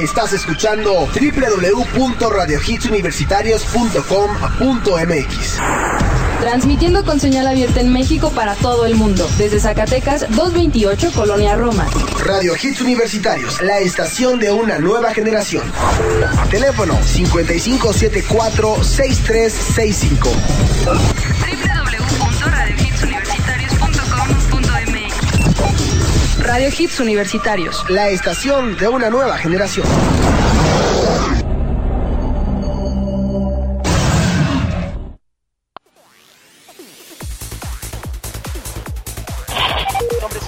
Estás escuchando www.radiohitsuniversitarios.com.mx. Transmitiendo con señal abierta en México para todo el mundo. Desde Zacatecas 228, Colonia Roma. Radio Hits Universitarios, la estación de una nueva generación. Teléfono 5574-6365. Radio Hits Universitarios, la estación de una nueva generación.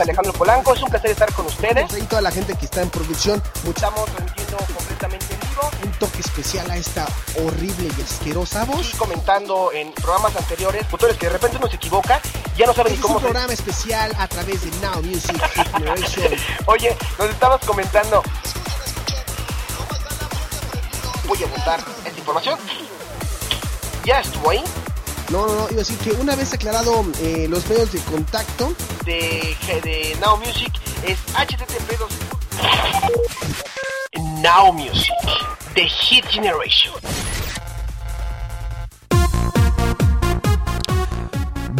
Alejandro Polanco, es un placer estar con ustedes. Y toda la gente que está en producción, estamos transmitiendo completamente. Un toque especial a esta horrible y asquerosa voz. Y comentando en programas anteriores, autores que de repente uno se equivoca, ya no saben ni cómo. Es un programa especial a través de Now Music Generation. Oye, nos estabas comentando. Voy a votar esta información. Ya estuvo ahí. No, no, no, iba a decir que una vez aclarado eh, los medios de contacto de, de Now Music es http Now Music, The Hit Generation.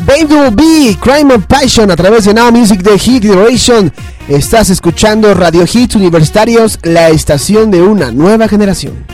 Baby B, Crime and Passion a través de Now Music The Hit Generation. Estás escuchando Radio Hits Universitarios, la estación de una nueva generación.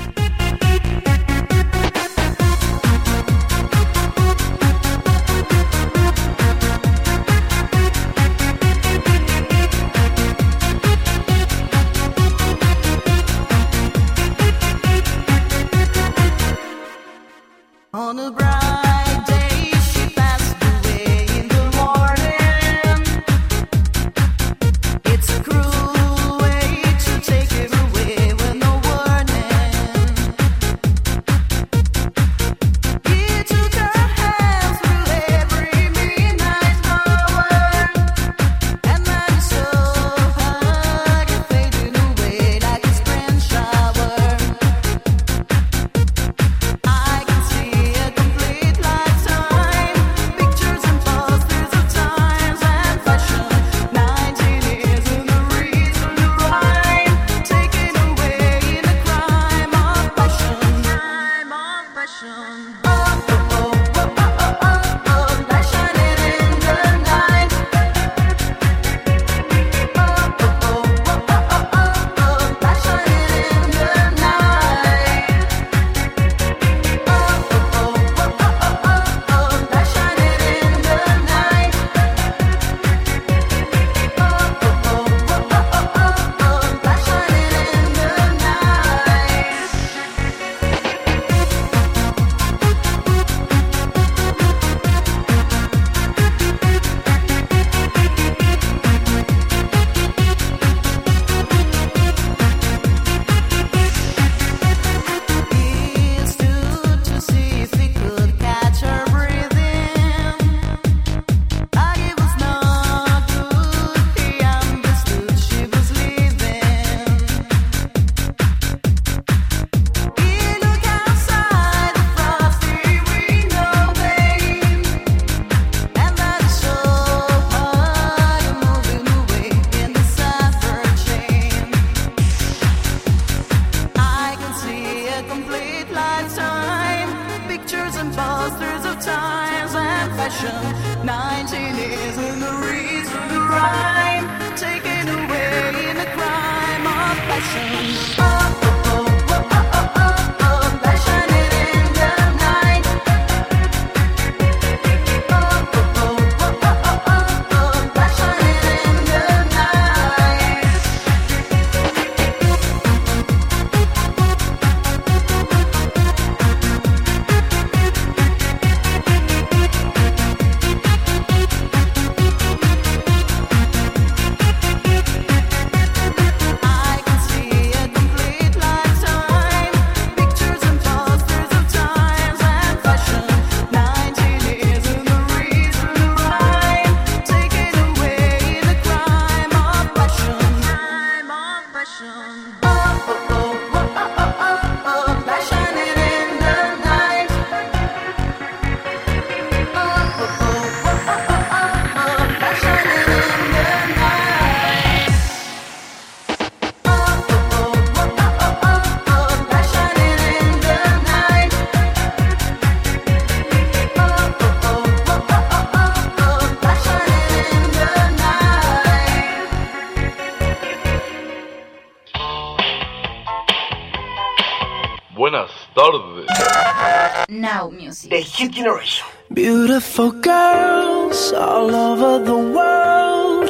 Music. The Hit Generation. Beautiful girls all over the world.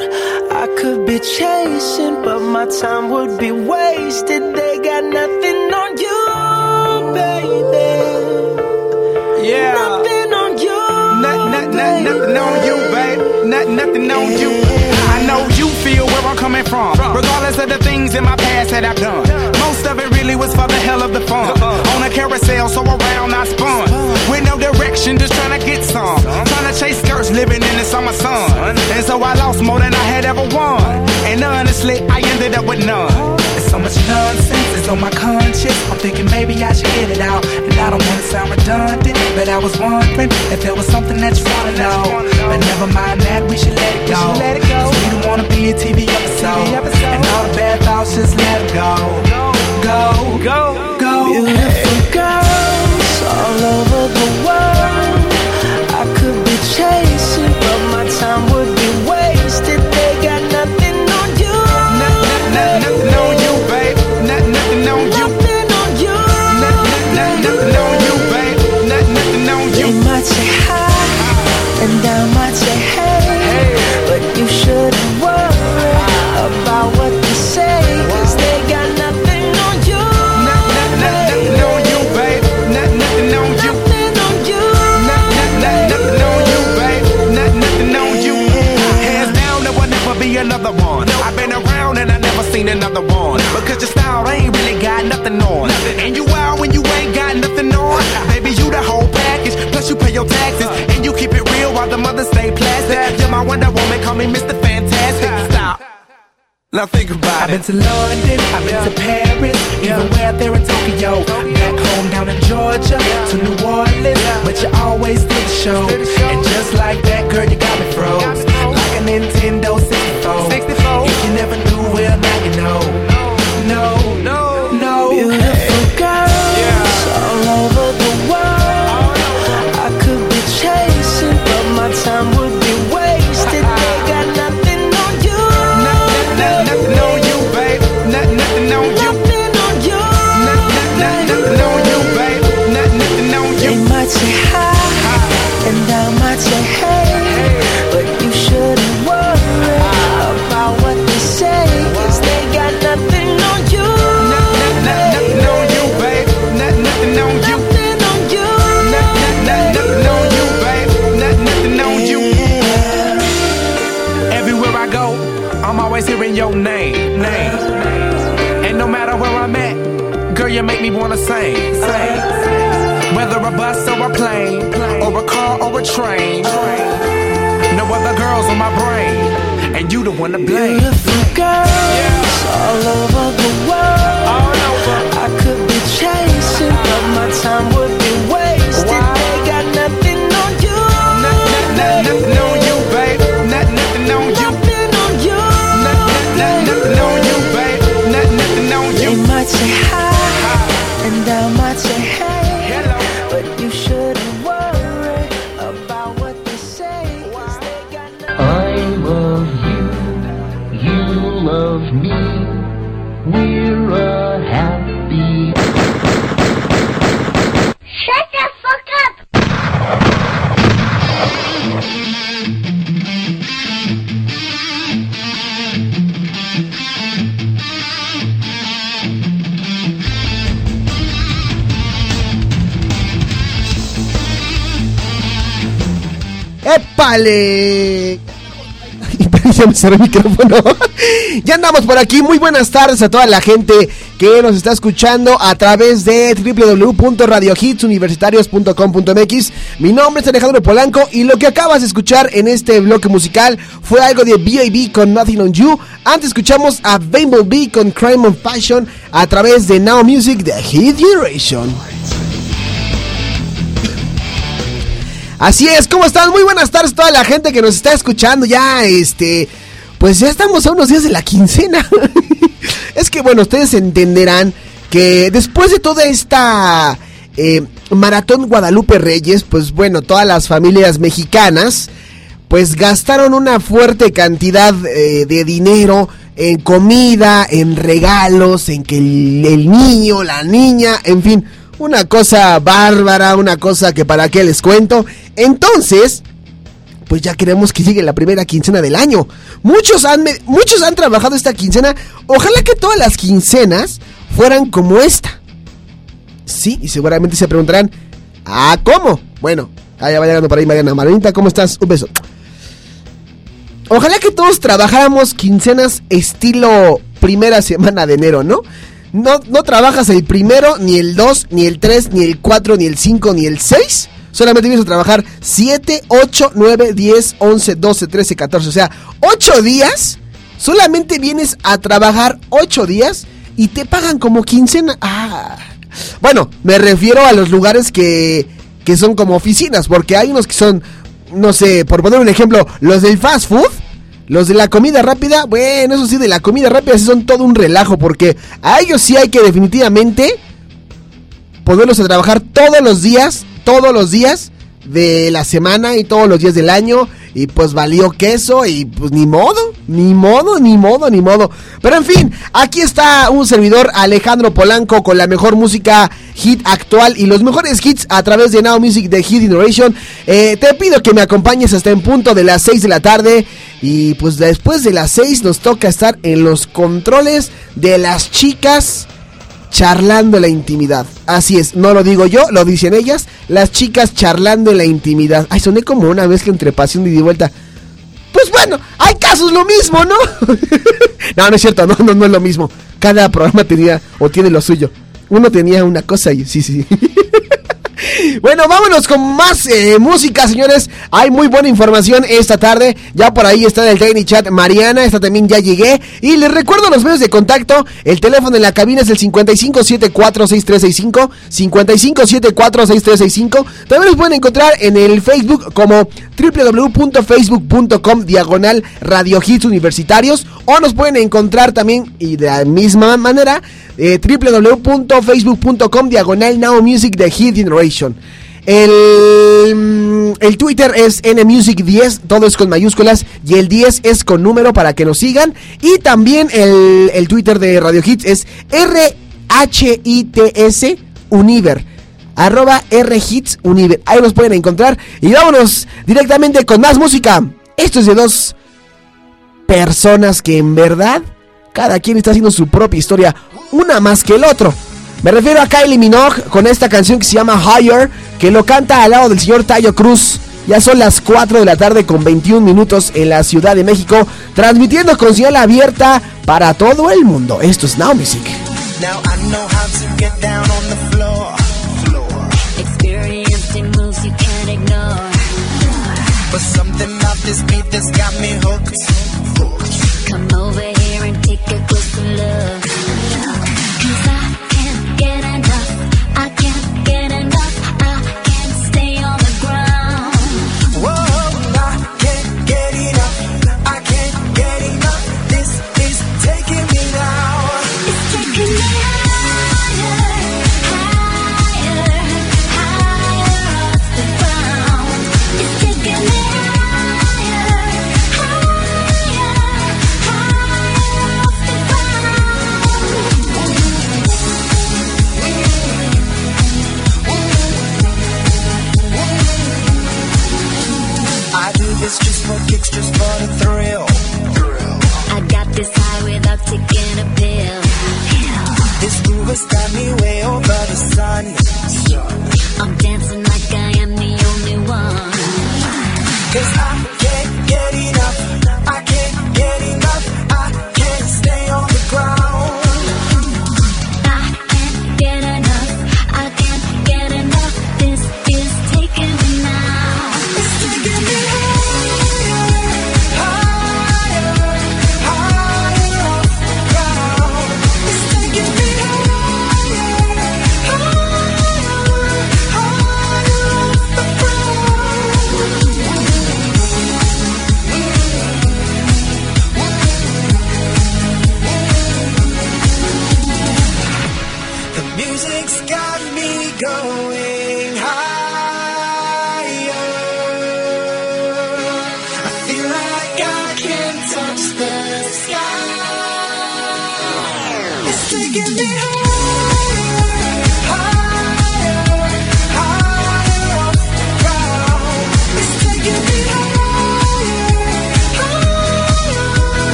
I could be chasing, but my time would be wasted. They got nothing on you, baby. Yeah. Nothing on you. Not, not, not, nothing on you, babe. Not, nothing on you. I know you feel where I'm coming from. Regardless of the things in my past that I've done. Most of it really was for the hell of the fun. On a carousel, so around I spun. With no direction, just trying to get some. Trying to chase skirts, living in the summer sun. And so I lost more than I had ever won. And honestly, I ended up with none. So much nonsense is on my conscience. I'm thinking maybe I should get it out. And I don't wanna sound redundant, but I was wondering if there was something that you wanna know. But never mind that, we should let it go. Cause we don't wanna be a TV episode. And all the bad thoughts, just let it go. Go, go, go. Beautiful girls all over another one. I've been around and I never seen another one. Because your style ain't really got nothing on. And you out when you ain't got nothing on. Baby, you the whole package. Plus you pay your taxes. And you keep it real while the mothers stay plastic. You're my Wonder Woman, call me Mr. Fantastic. Stop. Now think about I've been to London, I've been to Paris, yeah. even where there in Tokyo. Back home down in Georgia, to New Orleans, but you always did the show. And just like that, girl, you got me froze. Like a Nintendo 64. If you never knew, well, now you know. No, no, no. Beautiful girl, you make me wanna sing, sing. Whether a bus or a plane, or a car or a train. No other girls on my brain, and you the one to blame. Beautiful girls all over the world. All over. I could be chasing, but my time would be wasted. Why? They got nothing on you. Not, not, not, nothing on you, babe. Not, nothing on you. Nothing on you. Not, not, not, nothing on you, babe. Not, nothing on They might say hi, and I ¡Épale! Ay, ya el micrófono. ya andamos por aquí. Muy buenas tardes a toda la gente que nos está escuchando a través de www.radiohitsuniversitarios.com.mx. Mi nombre es Alejandro Polanco y lo que acabas de escuchar en este bloque musical fue algo de B.I.B. con Nothing on You. Antes escuchamos a Bumblebee con Crime of Passion a través de Now Music de Hit Generation. Así es, ¿cómo están? Muy buenas tardes a toda la gente que nos está escuchando ya, este, pues ya estamos a unos días de la quincena. es que bueno, ustedes entenderán que después de toda esta eh, maratón Guadalupe Reyes, pues bueno, todas las familias mexicanas, pues gastaron una fuerte cantidad eh, de dinero en comida, en regalos, en que el, el niño, la niña, en fin, una cosa bárbara, una cosa que para qué les cuento. Entonces, pues ya queremos que llegue la primera quincena del año. Muchos han, muchos han trabajado esta quincena. Ojalá que todas las quincenas fueran como esta. Sí, y seguramente se preguntarán, ¿ah, cómo? Bueno, allá va llegando por ahí Mariana. Marianita, ¿cómo estás? Un beso. Ojalá que todos trabajáramos quincenas estilo primera semana de enero, ¿no? No, no trabajas el primero, ni el 2, ni el 3, ni el 4, ni el 5, ni el 6. Solamente vienes a trabajar 7, 8, 9, 10, 11, 12, 13, 14. O sea, 8 días. Solamente vienes a trabajar 8 días y te pagan como quincena. Ah. Bueno, me refiero a los lugares que, que son como oficinas, porque hay unos que son, no sé, por poner un ejemplo, los del fast food. Los de la comida rápida, bueno, eso sí, de la comida rápida sí son todo un relajo, porque a ellos sí hay que definitivamente ponerlos a trabajar todos los días, todos los días de la semana y todos los días del año. Y pues valió queso y pues ni modo, ni modo, ni modo, ni modo. Pero en fin, aquí está un servidor Alejandro Polanco con la mejor música hit actual y los mejores hits a través de Now Music de Hit Generation. Eh, te pido que me acompañes hasta en punto de las 6 de la tarde. Y pues después de las 6 nos toca estar en los controles de las chicas charlando en la intimidad. Así es, no lo digo yo, lo dicen ellas, las chicas charlando en la intimidad. Ay, soné como una vez que entre pasión y de vuelta. Pues bueno, hay casos lo mismo, ¿no? no, no es cierto, no, no, no es lo mismo. Cada programa tenía o tiene lo suyo. Uno tenía una cosa y sí, sí. Bueno, vámonos con más eh, música, señores. Hay muy buena información esta tarde. Ya por ahí está el Tiny Chat Mariana. Esta también ya llegué. Y les recuerdo los medios de contacto. El teléfono en la cabina es el 55746365. 55746365. También los pueden encontrar en el Facebook como www.facebook.com diagonal Radio Hits Universitarios. O nos pueden encontrar también, y de la misma manera, eh, www.facebook.com diagonal Now Music de Hit Generation. El, mm, el Twitter es NMusic10, todo es con mayúsculas y el 10 es con número para que nos sigan. Y también el, el Twitter de Radio Hits es RHITS Univer. Arroba RHits Univer. Ahí nos pueden encontrar. Y vámonos directamente con más música. Esto es de dos personas que en verdad cada quien está haciendo su propia historia, una más que el otro. Me refiero a Kylie Minogue con esta canción que se llama Higher, que lo canta al lado del señor Tayo Cruz. Ya son las 4 de la tarde con 21 minutos en la Ciudad de México, transmitiendo con señal abierta para todo el mundo. Esto es Now Music. Now I know how to get down on the floor. Experiencing moves you can't ignore. But something about this beat that's got me hooked.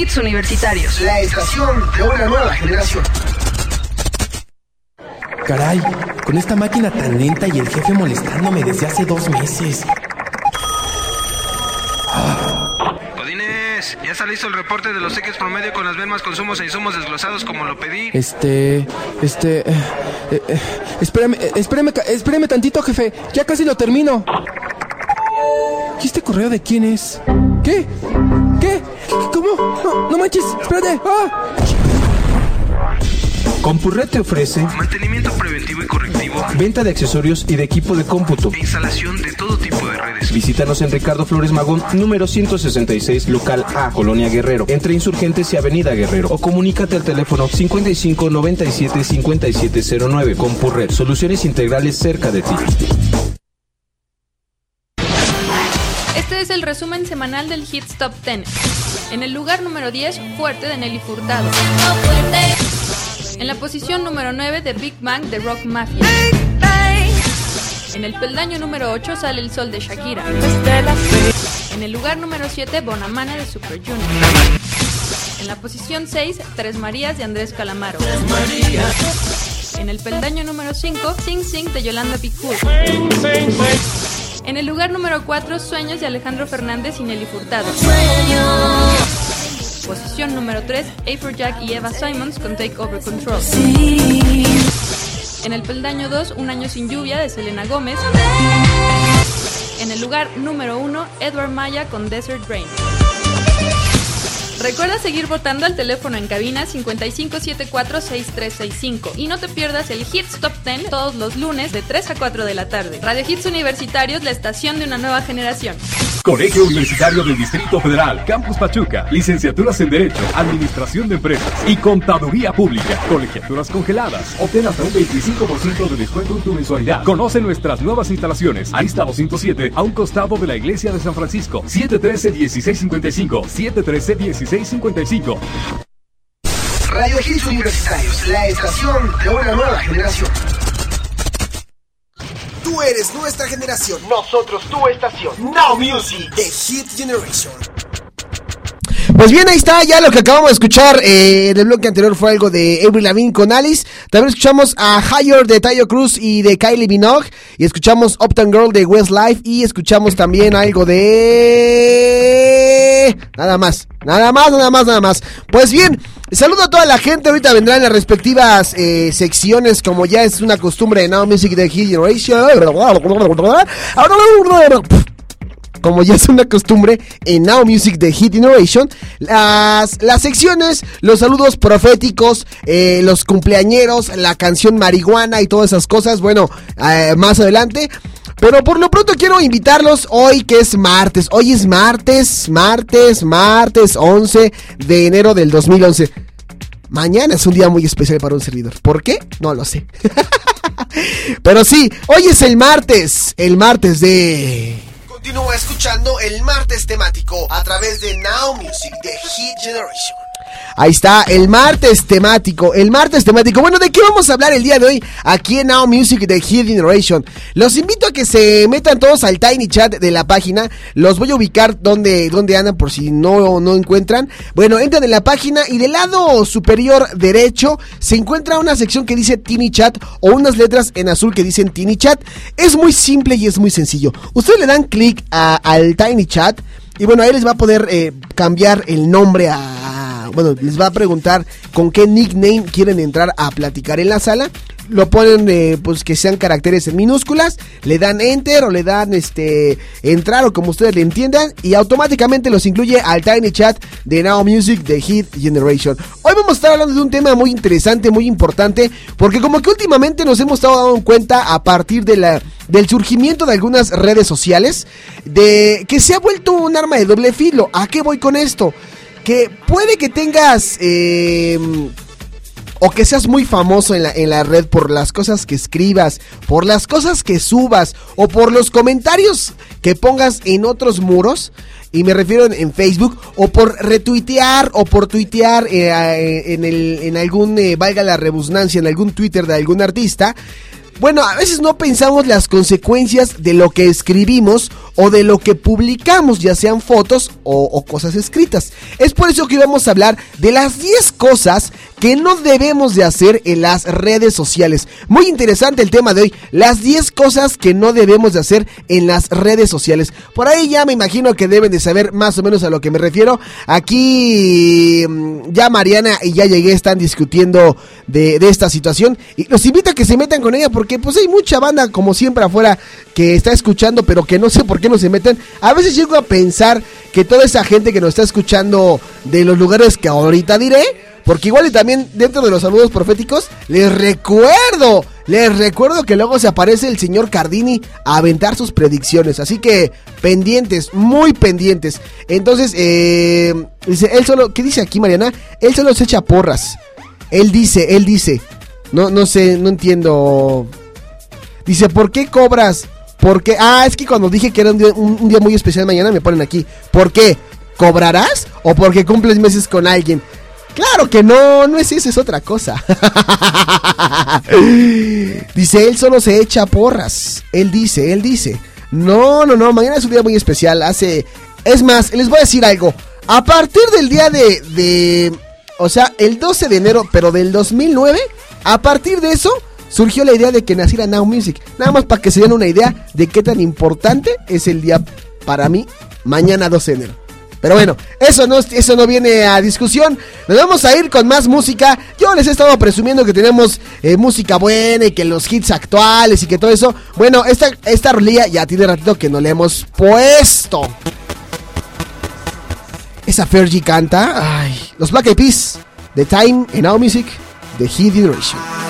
Hits Universitarios. La estación de una nueva generación. Caray, con esta máquina tan lenta y el jefe molestándome desde hace dos meses. Godínez, ya está listo el reporte de los cheques promedio con las mismas consumos e insumos desglosados como lo pedí. Este, este, eh, eh, eh, espérame, eh, espérame, ca- espérame tantito, jefe. Ya casi lo termino. ¿Y este correo de quién es? ¿Qué? ¿Qué? ¿Cómo? No, no manches, espérate. ¡Ah! Compurred te ofrece Mantenimiento preventivo y correctivo. venta de accesorios y de equipo de cómputo. e Instalación de todo tipo de redes. Visítanos en Ricardo Flores Magón, número 166, local A, Colonia Guerrero, entre Insurgentes y Avenida Guerrero. O comunícate al teléfono 55 97 5709. Compurred, soluciones integrales cerca de ti. Es el resumen semanal del Hits Top 10. En el lugar número 10, Fuerte de Nelly Furtado. En la posición número 9 de Big Bang de Rock Mafia. En el peldaño número 8 sale El Sol de Shakira. En el lugar número 7, Bonamana de Super Junior. En la posición 6, Tres Marías de Andrés Calamaro. En el peldaño número 5, Sing Sing de Yolanda Picur. En el lugar número 4, Sueños de Alejandro Fernández y Nelly Furtado. Posición número 3, Jack y Eva Simons con Take Over Control. En el peldaño 2, Un año sin lluvia de Selena Gómez. En el lugar número 1, Edward Maya con Desert Rain. Recuerda seguir votando al teléfono en cabina 55746365 y no te pierdas el Hits Top 10 todos los lunes de 3 a 4 de la tarde. Radio Hits Universitarios, la estación de una nueva generación. Colegio Universitario del Distrito Federal, Campus Pachuca, licenciaturas en Derecho, Administración de Empresas y Contaduría Pública, colegiaturas congeladas. Obtén hasta un 25% de descuento en tu mensualidad. Conoce nuestras nuevas instalaciones. Arista 207, a un costado de la Iglesia de San Francisco. 713-1655, 713-1655. Radio Hits Universitarios, la estación de una nueva generación. Tú eres nuestra generación. Nosotros, tu estación. Now Music. The Hit Generation. Pues bien, ahí está ya lo que acabamos de escuchar eh, del bloque anterior fue algo de Avril Lavigne con Alice. También escuchamos a Higher de Tayo Cruz y de Kylie Minogue. Y escuchamos Uptown Girl de Westlife. Y escuchamos también algo de... Nada más, nada más, nada más, nada más. Pues bien, saludo a toda la gente. Ahorita vendrán las respectivas eh, secciones como ya es una costumbre de Now Music de Hit Generation como ya es una costumbre en Now Music de Hit Innovation, las, las secciones, los saludos proféticos, eh, los cumpleañeros, la canción marihuana y todas esas cosas, bueno, eh, más adelante. Pero por lo pronto quiero invitarlos hoy que es martes. Hoy es martes, martes, martes 11 de enero del 2011. Mañana es un día muy especial para un servidor. ¿Por qué? No lo sé. Pero sí, hoy es el martes, el martes de... Continúa escuchando el martes temático a través de Now Music de Hit Generation. Ahí está, el martes temático, el martes temático. Bueno, ¿de qué vamos a hablar el día de hoy aquí en Now Music de Hit Generation? Los invito a que se metan todos al Tiny Chat de la página. Los voy a ubicar donde, donde andan por si no, no encuentran. Bueno, entran en la página y del lado superior derecho se encuentra una sección que dice Tiny Chat o unas letras en azul que dicen Tiny Chat. Es muy simple y es muy sencillo. Ustedes le dan clic al Tiny Chat y bueno, ahí les va a poder eh, cambiar el nombre a, bueno, les va a preguntar con qué nickname quieren entrar a platicar en la sala. Lo ponen, eh, pues que sean caracteres en minúsculas, le dan enter o le dan este entrar o como ustedes le entiendan y automáticamente los incluye al Tiny Chat de Now Music de Hit Generation. Hoy vamos a estar hablando de un tema muy interesante, muy importante, porque como que últimamente nos hemos estado dando cuenta a partir de la del surgimiento de algunas redes sociales de que se ha vuelto un arma de doble filo. ¿A qué voy con esto? Que puede que tengas eh, o que seas muy famoso en la, en la red por las cosas que escribas, por las cosas que subas o por los comentarios que pongas en otros muros. y me refiero en, Facebook, o por retuitear o por tuitear eh, eh, en, el, en algún, eh, valga la redundancia, en algún Twitter de algún artista, bueno, a veces no pensamos las consecuencias de lo que escribimos o de lo que publicamos, ya sean fotos o, cosas escritas. Es por eso que vamos a hablar de las 10 cosas que no debemos de hacer en las redes sociales. Muy interesante el tema de hoy, las 10 cosas que no debemos de hacer en las redes sociales. Por ahí ya me imagino que deben de saber más o menos a lo que me refiero. Aquí mm, ya Mariana y ya llegué están discutiendo de, de esta situación y los invito a que se metan con ella porque pues hay mucha banda como siempre afuera que está escuchando pero que no sé por qué se meten. A veces llego a pensar que toda esa gente que nos está escuchando de los lugares que ahorita diré porque igual y también dentro de los saludos proféticos, les recuerdo, les recuerdo que luego se aparece el señor Cardini a aventar sus predicciones. Así que pendientes, muy pendientes. Entonces, eh, dice, él solo, ¿qué dice aquí Mariana? Él solo se echa porras. Él dice, él dice. No, no sé, no entiendo. Dice, ¿por qué cobras? ¿Por qué? Ah, es que cuando dije que era un día, un día muy especial mañana me ponen aquí. ¿Por qué? ¿Cobrarás? ¿O porque cumples meses con alguien? Claro que no, no es eso, es otra cosa. dice, él solo se echa porras. Él dice, él dice. No, no, no, mañana es un día muy especial. Hace... Es más, les voy a decir algo. A partir del día de... de o sea, el 12 de enero, pero del 2009, a partir de eso surgió la idea de que naciera Now Music. Nada más para que se den una idea de qué tan importante es el día para mí, mañana 12 de enero. Pero bueno, eso no, eso no viene a discusión. Nos vamos a ir con más música. Yo les he estado presumiendo que tenemos eh, música buena y que los hits actuales y que todo eso. Bueno, esta, esta rolilla ya tiene ratito que no le hemos puesto. Esa Fergie canta. Ay, los Black Eyed Peas. The Time and Now Music. The Hit Generation.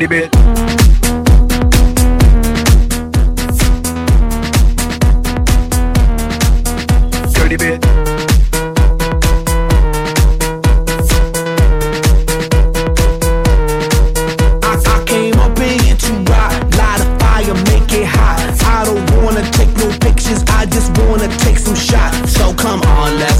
Dirty bit. I, I came up in to light a fire, make it hot. I don't wanna take no pictures, I just wanna take some shots. So come on. Let's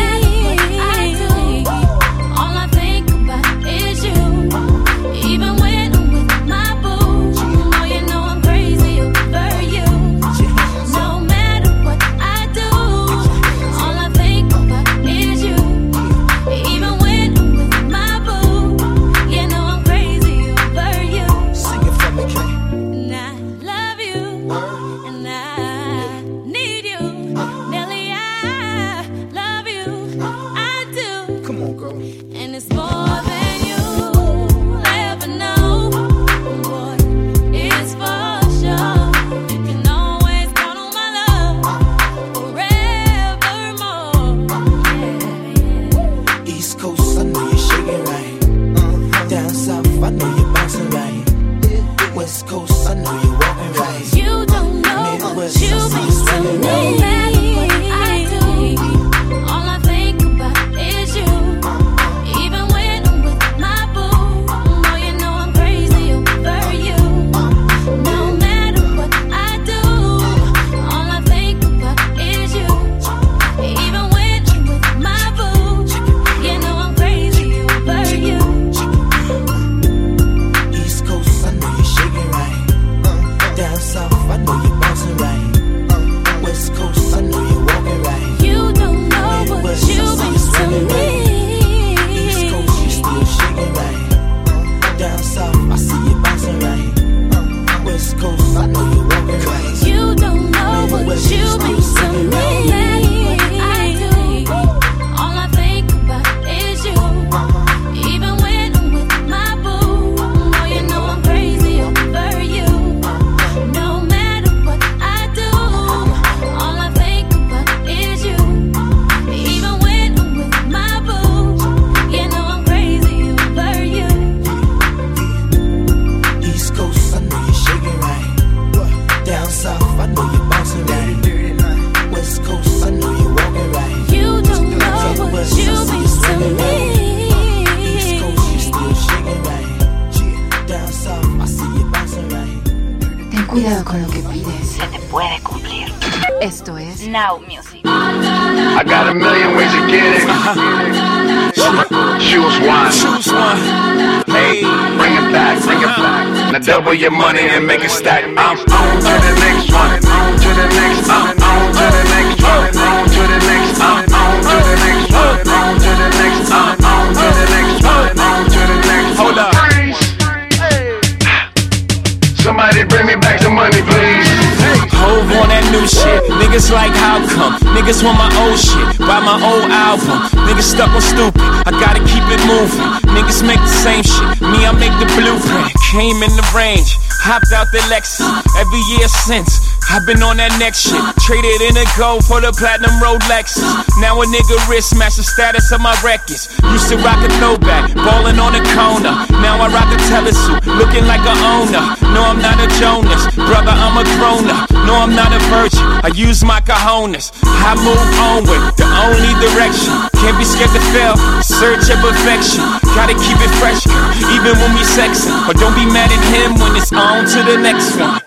That next shit. Traded in a gold for the platinum Rolexes. Now a nigga wrist match the status of my records. Used to rock a throwback, ballin' on a corner. Now I rock a telesuit, looking like a owner. No, I'm not a Jonas, brother, I'm a grown up. No, I'm not a virgin, I use my cojones. I move onward, the only direction. Can't be scared to fail, search of perfection. Gotta keep it fresh, even when we sexin'. But don't be mad at him when it's on to the next one.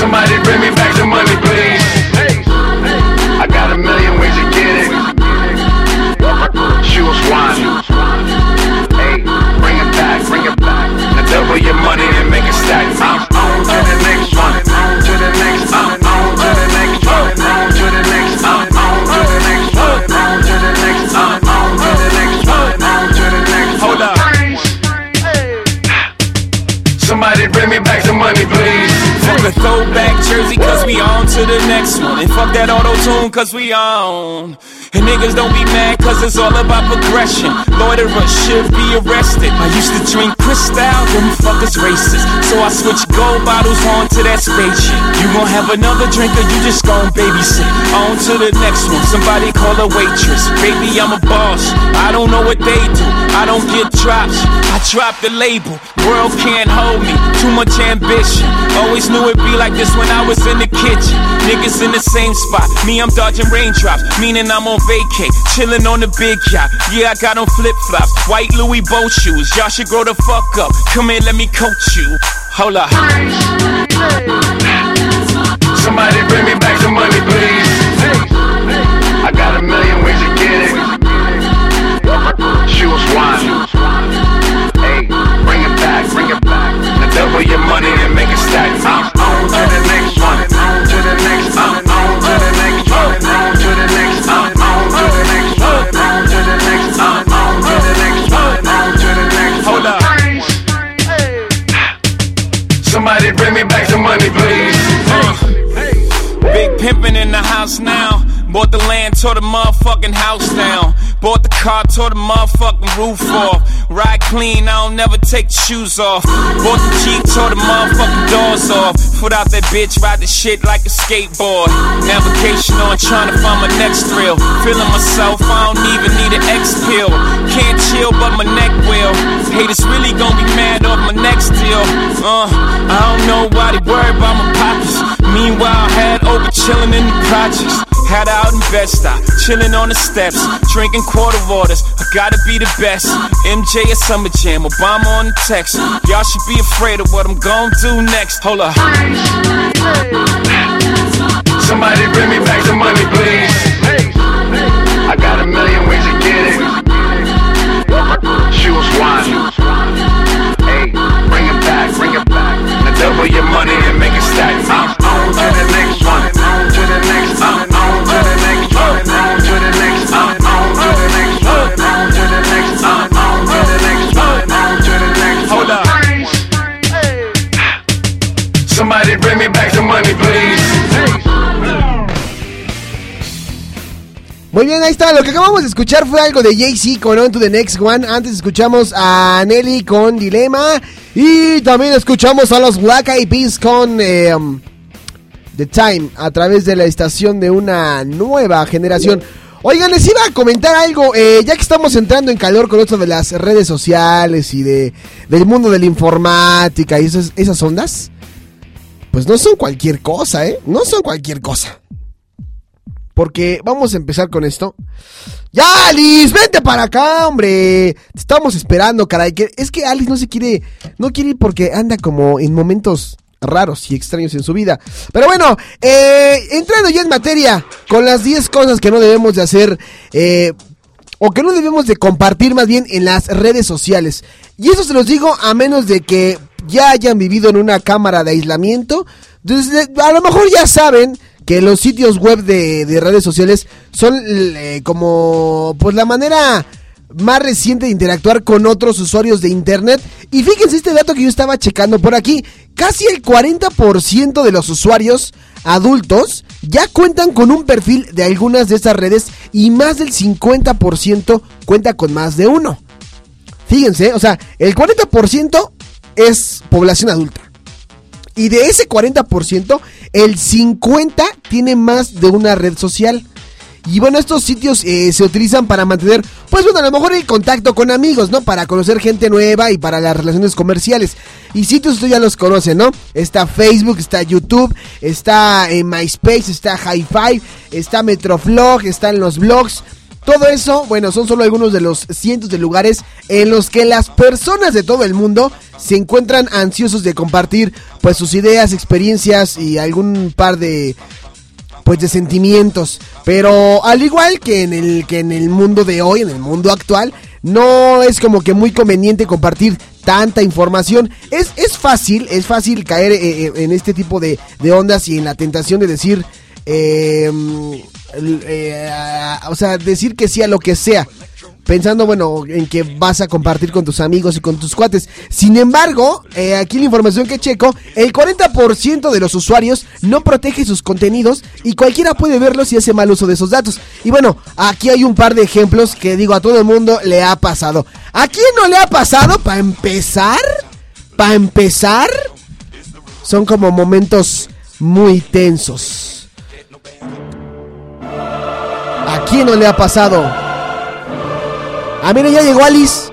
Somebody bring me back the money, please. I got a million ways to get it. Choose one. Hey, bring it back, bring it back. Now double your money and make it stack. I'm And fuck that auto tune, cause we on. And niggas don't be mad, cause it's all about progression. Loiterers should be arrested. I used to drink Them fuckers racist. So I switch gold bottles on to that spaceship. You gon' have another drink or you just gon' babysit. On to the next one, somebody call a waitress. Baby, I'm a boss. I don't know what they do. I don't get drops. I drop the label. World can't hold me. Too much ambition. Always knew it'd be like this when I was in the kitchen. Niggas in the same spot. Me, I'm dodging raindrops. Meaning I'm on vacay. Chilling on the big yacht. Yeah, I got on flip flops. White Louis boat shoes. Y'all should grow the fuck up. Come here, let me coach you. Hold up. Somebody bring me back the money, please. I got a million ways to get it. Choose one. Hey, bring it back, bring it back. Now double your money and make it stack. I'm on to the next Big pimpin' in the house now. Bought the land, tore the motherfucking house down. Bought the car, tore the motherfucking roof off. Ride clean, I don't never take the shoes off. Bought the Jeep, tore the motherfucking doors off. Put out that bitch, ride the shit like a skateboard. Navigation on, trying to find my next thrill. Feeling myself, I don't even need an X pill. Can't chill, but my neck will. Haters really gonna be mad off my next deal. Uh, I don't know why they worry about my pockets. Meanwhile, I had over chillin' in the projects. Had out in Bed-Stuy, chillin' on the steps, drinking quarter waters. I gotta be the best. MJ at Summer Jam, Obama on the text. Y'all should be afraid of what I'm gon' do next. Hold up. Somebody bring me back the money, please. I got a million ways to get it. Choose one. Bring it back, bring it back. Now double your money and make it stack. I'm on to the next one. On to the next. I'm Muy bien, ahí está. Lo que acabamos de escuchar fue algo de Jay-Z con On to the Next One. Antes escuchamos a Nelly con Dilema. Y también escuchamos a los Black Eyed Peas con eh, um, The Time a través de la estación de una nueva generación. Oigan, les iba a comentar algo, eh, ya que estamos entrando en calor con esto de las redes sociales y de, del mundo de la informática y esas, esas ondas, pues no son cualquier cosa, ¿eh? No son cualquier cosa. Porque vamos a empezar con esto. Ya, Alice, vente para acá, hombre. Te estamos esperando, caray. Es que Alice no se quiere, no quiere ir porque anda como en momentos raros y extraños en su vida. Pero bueno, eh, entrando ya en materia con las 10 cosas que no debemos de hacer, eh, o que no debemos de compartir más bien en las redes sociales. Y eso se los digo a menos de que ya hayan vivido en una cámara de aislamiento. Entonces, a lo mejor ya saben que los sitios web de, de redes sociales son eh, como pues la manera más reciente de interactuar con otros usuarios de internet. Y fíjense este dato que yo estaba checando por aquí. casi el 40% de los usuarios adultos ya cuentan con un perfil de algunas de estas redes y más del 50% cuenta con más de uno. Fíjense, o sea, el 40% es población adulta. Y de ese 40%, el 50% tiene más de una red social. Y bueno, estos sitios eh, se utilizan para mantener, pues bueno, a lo mejor el contacto con amigos, ¿no? Para conocer gente nueva y para las relaciones comerciales. Y sitios ustedes ya los conocen, ¿no? Está Facebook, está YouTube, está en MySpace, está Hi-Fi, está Metroflog, están los blogs. Todo eso, bueno, son solo algunos de los cientos de lugares en los que las personas de todo el mundo se encuentran ansiosos de compartir pues sus ideas, experiencias y algún par de pues de sentimientos. Pero al igual que en el que en el mundo de hoy, en el mundo actual, no es como que muy conveniente compartir tanta información. Es, es fácil, es fácil caer eh, eh, en este tipo de, de ondas y en la tentación de decir, eh, eh, o sea, decir que sí a lo que sea. Pensando, bueno, en que vas a compartir con tus amigos y con tus cuates. Sin embargo, eh, aquí la información que checo, el 40% de los usuarios no protege sus contenidos y cualquiera puede verlos y hace mal uso de esos datos. Y bueno, aquí hay un par de ejemplos que digo a todo el mundo le ha pasado. ¿A quién no le ha pasado? Para empezar, para empezar, son como momentos muy tensos. ¿A quién no le ha pasado? Ah, mira, ya llegó Alice.